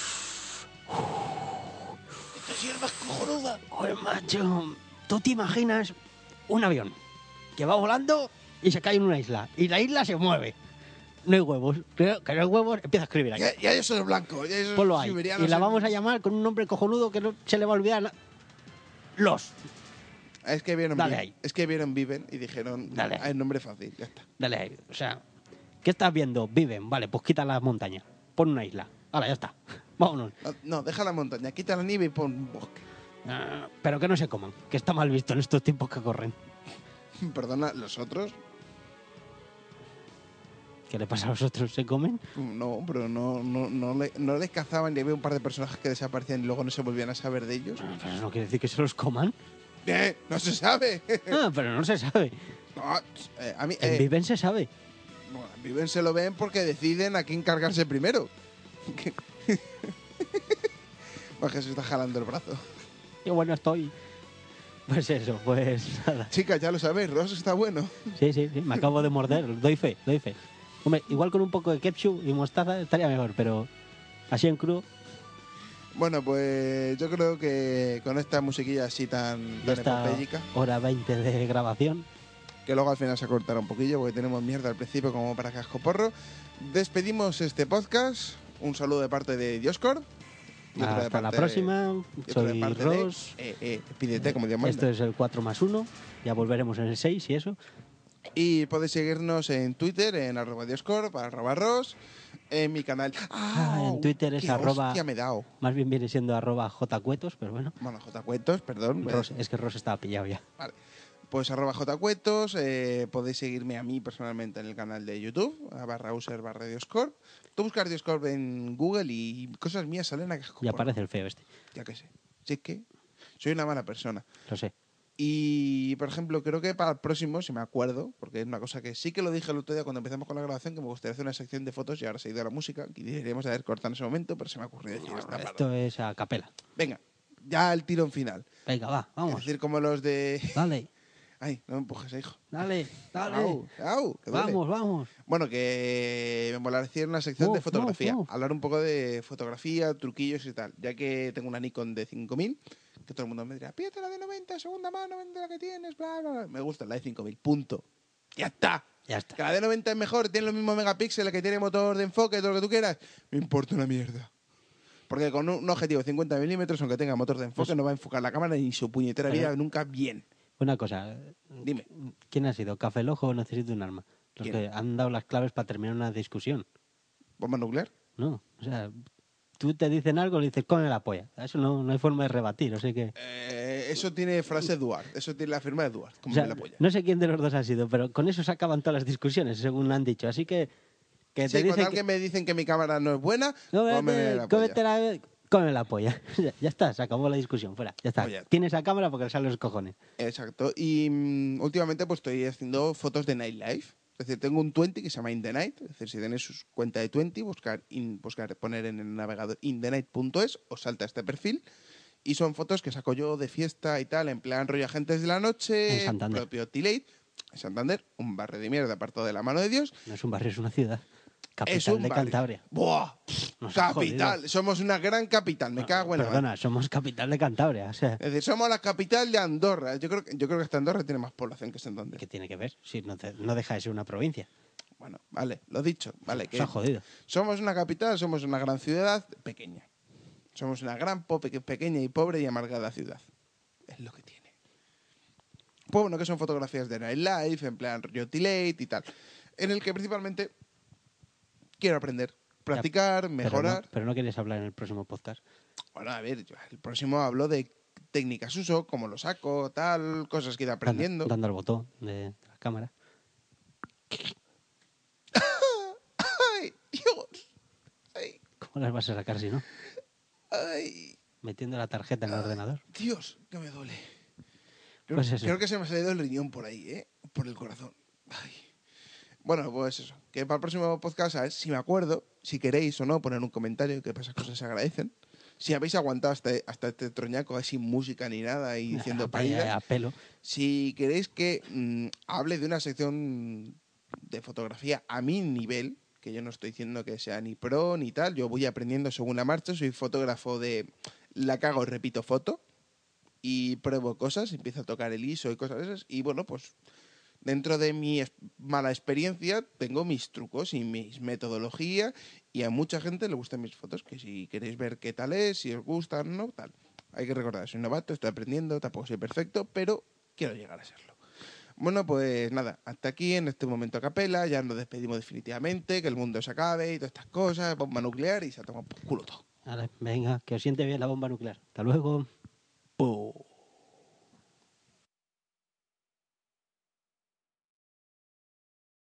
[SPEAKER 3] Esta sierva es cojonuda.
[SPEAKER 4] Joder, macho. ¿Tú te imaginas un avión que va volando y se cae en una isla? Y la isla se mueve. No hay huevos. Creo que no hay huevos, empieza a escribir ahí.
[SPEAKER 3] Ya, ya yo soy blanco, ya
[SPEAKER 4] Y la vamos a llamar con un nombre cojonudo que no se le va a olvidar. Los.
[SPEAKER 3] Es que vieron,
[SPEAKER 4] Dale ahí.
[SPEAKER 3] es que vieron Viven y dijeron,
[SPEAKER 4] Dale.
[SPEAKER 3] hay nombre fácil, ya está.
[SPEAKER 4] Dale ahí. O sea, ¿qué estás viendo? Viven. Vale, pues quita la montaña. Pon una isla. Ahora, ya está. Vámonos.
[SPEAKER 3] No, no, deja la montaña, quita la nieve y pon un bosque.
[SPEAKER 4] Ah, pero que no se coman, que está mal visto en estos tiempos que corren.
[SPEAKER 3] Perdona, los otros,
[SPEAKER 4] ¿Qué le pasa a los otros? ¿Se comen?
[SPEAKER 3] no, pero no, no, no, le- no les cazaban y había un par de personajes que desaparecían y luego no se volvían a saber de ellos.
[SPEAKER 4] Ah, Pero eso no quiere decir que se los coman.
[SPEAKER 3] Eh, no se sabe.
[SPEAKER 4] Ah, pero no se sabe.
[SPEAKER 3] No, eh, a mí,
[SPEAKER 4] En
[SPEAKER 3] eh,
[SPEAKER 4] Viven se sabe.
[SPEAKER 3] Viven se lo ven porque deciden a quién cargarse primero. Porque se está jalando el brazo.
[SPEAKER 4] Qué bueno estoy. Pues eso, pues nada.
[SPEAKER 3] Chicas, ya lo sabéis, Ross está bueno.
[SPEAKER 4] Sí, sí, sí, me acabo de morder. Doy fe, doy fe. Hombre, igual con un poco de ketchup y mostaza estaría mejor, pero así en crudo
[SPEAKER 3] Bueno, pues yo creo que con esta musiquilla así tan, tan epopéyica,
[SPEAKER 4] hora 20 de grabación.
[SPEAKER 3] Que luego al final se cortará un poquillo porque tenemos mierda al principio como para casco porro, despedimos este podcast. Un saludo de parte de Dioscord. Y de
[SPEAKER 4] Hasta la próxima.
[SPEAKER 3] de
[SPEAKER 4] Soy
[SPEAKER 3] de-
[SPEAKER 4] Ross.
[SPEAKER 3] eh, eh, pídete, como Dios.
[SPEAKER 4] Esto es el 4 más 1. Ya volveremos en el 6 y eso.
[SPEAKER 3] Y podéis seguirnos en Twitter, en arroba Dioscorp, arroba Ross, en mi canal.
[SPEAKER 4] Ah, en Twitter es arroba-
[SPEAKER 3] me he dado.
[SPEAKER 4] Más bien viene siendo arroba jcuetos, pero bueno.
[SPEAKER 3] Bueno, J Cuentos, perdón.
[SPEAKER 4] Ross- es que Ross estaba pillado ya.
[SPEAKER 3] Vale. Pues arroba jcuetos, eh, podéis seguirme a mí personalmente en el canal de YouTube, a barra user barra Dioscorp. Tú buscas Dioscorp en Google y cosas mías salen a que
[SPEAKER 4] Y aparece el feo este.
[SPEAKER 3] Ya que sé. Si es que soy una mala persona.
[SPEAKER 4] Lo sé.
[SPEAKER 3] Y, por ejemplo, creo que para el próximo, si me acuerdo, porque es una cosa que sí que lo dije el otro día cuando empezamos con la grabación, que me gustaría hacer una sección de fotos y ahora se ha ido la música, que deberíamos de haber cortado en ese momento, pero se me ha ocurrido decir esta palabra.
[SPEAKER 4] Esto es a capela.
[SPEAKER 3] Venga, ya el tirón final.
[SPEAKER 4] Venga, va,
[SPEAKER 3] Es
[SPEAKER 4] vamos.
[SPEAKER 3] decir, como los de...
[SPEAKER 4] Dale,
[SPEAKER 3] Ay, no me empujes, hijo.
[SPEAKER 4] dale, dale.
[SPEAKER 3] Au, au, que duele.
[SPEAKER 4] Vamos, vamos.
[SPEAKER 3] Bueno, que me molaría hacer una sección de fotografía.
[SPEAKER 4] oh, oh.
[SPEAKER 3] Hablar un poco de fotografía, truquillos y tal. Ya que tengo una Nikon de 5000, que todo el mundo me dirá, pídete la de 90, segunda mano, vende la que tienes, bla, bla, bla. Me gusta la de 5000, punto. Ya está.
[SPEAKER 4] Ya
[SPEAKER 3] Que
[SPEAKER 4] está.
[SPEAKER 3] la de 90 es mejor, tiene los mismos megapíxeles, que tiene motor de enfoque, todo lo que tú quieras. Me importa una mierda. Porque con un, objetivo de 50 milímetros, aunque tenga motor de enfoque, no va a enfocar la cámara ni su puñetera vida nunca bien.
[SPEAKER 4] Una cosa.
[SPEAKER 3] Dime.
[SPEAKER 4] ¿Quién ha sido? ¿Café Lojo o Necesito un arma? Los
[SPEAKER 3] ¿Quién?
[SPEAKER 4] que han dado las claves para terminar una discusión.
[SPEAKER 3] ¿Bomba nuclear?
[SPEAKER 4] No, o sea, tú te dicen algo y le dices, come la polla. Eso no, no hay forma de rebatir, así que...
[SPEAKER 3] Eh, eso tiene frase Duarte, eso tiene la firma de Duarte, como
[SPEAKER 4] O sea,
[SPEAKER 3] la polla.
[SPEAKER 4] no sé quién de los dos ha sido, pero con eso se acaban todas las discusiones, según han dicho. Así que... que
[SPEAKER 3] Sí,
[SPEAKER 4] te
[SPEAKER 3] cuando
[SPEAKER 4] dicen
[SPEAKER 3] alguien
[SPEAKER 4] que,
[SPEAKER 3] me dicen que mi cámara no es buena,
[SPEAKER 4] Cómete-
[SPEAKER 3] cómeme la polla.
[SPEAKER 4] cómete la- come la polla. ya, está, se acabó la discusión, fuera. Ya está.
[SPEAKER 3] Oye.
[SPEAKER 4] Tienes esa cámara porque le salen los cojones.
[SPEAKER 3] Exacto. Y mm, últimamente pues estoy haciendo fotos de nightlife. Es decir, tengo un 20 que se llama In The Night. Es decir, si tenéis su cuenta de 20, buscar, in- buscar poner en el navegador inthenight.es, os salta este perfil. Y son fotos que saco yo de fiesta y tal, en plan rollo agentes de la noche,
[SPEAKER 4] En Santander.
[SPEAKER 3] propio Tilate, en Santander, un barrio de mierda apartado de la mano de Dios.
[SPEAKER 4] No es un barrio, es una ciudad. Capital
[SPEAKER 3] es un
[SPEAKER 4] de. Cantabria.
[SPEAKER 3] ¡Buah!
[SPEAKER 4] Nos
[SPEAKER 3] Capital. Somos una gran capital. Me cago en la
[SPEAKER 4] Perdona, somos capital de Cantabria. O sea,
[SPEAKER 3] Es decir, somos la capital de Andorra. Yo creo, que- yo creo que esta Andorra tiene más población que Santander.
[SPEAKER 4] ¿qué tiene que ver? Si no, te- no deja de ser una provincia.
[SPEAKER 3] Bueno, vale, lo dicho. Vale, que
[SPEAKER 4] Se ha jodido.
[SPEAKER 3] somos una capital, somos una gran ciudad pequeña. Somos una gran, po- pequeña y pobre y amargada ciudad. Es lo que tiene. Pues bueno, que son fotografías de nightlife, en plan rollo Tilate y tal. En el que principalmente quiero aprender, practicar,
[SPEAKER 4] Pero
[SPEAKER 3] mejorar.
[SPEAKER 4] no, pero no quieres hablar en el próximo podcast.
[SPEAKER 3] Bueno, a ver, yo el próximo hablo de técnicas uso, cómo lo saco, tal, cosas que he ido aprendiendo.
[SPEAKER 4] Dando, al botón de, la cámara.
[SPEAKER 3] ¡Ay, Dios! ¡Ay,
[SPEAKER 4] ¿Cómo las vas a sacar si no?
[SPEAKER 3] ay!
[SPEAKER 4] Metiendo la tarjeta en el ordenador.
[SPEAKER 3] Dios, que me duele.
[SPEAKER 4] Pues
[SPEAKER 3] creo que se me ha salido el riñón por ahí, ¿eh? Por el corazón. Ay. Bueno, pues eso. Que para el próximo podcast, a ver si me acuerdo, si queréis o no, poner un comentario, que esas cosas se agradecen. Si habéis aguantado hasta, hasta este troñaco sin música ni nada y diciendo paridas.
[SPEAKER 4] a pelo.
[SPEAKER 3] Si queréis que mm, hable de una sección de fotografía a mi nivel, que yo no estoy diciendo que sea ni pro ni tal, yo voy aprendiendo según la marcha, soy fotógrafo de la cago, repito foto y pruebo cosas, empiezo a tocar el ISO y cosas de esas y bueno, pues dentro de mi mala experiencia tengo mis trucos y mis metodologías y a mucha gente le gustan mis fotos, que si queréis ver qué tal es, si os gustan, no, tal. Hay que recordar, soy novato, estoy aprendiendo, tampoco soy perfecto, pero quiero llegar a serlo. Bueno, pues nada, hasta aquí en este momento a capela, ya nos despedimos definitivamente, que el mundo se acabe y todas estas cosas, bomba nuclear y se ha tomado por culo todo.
[SPEAKER 4] Vale, venga, que os siente bien la bomba nuclear. Hasta luego.
[SPEAKER 3] Puh.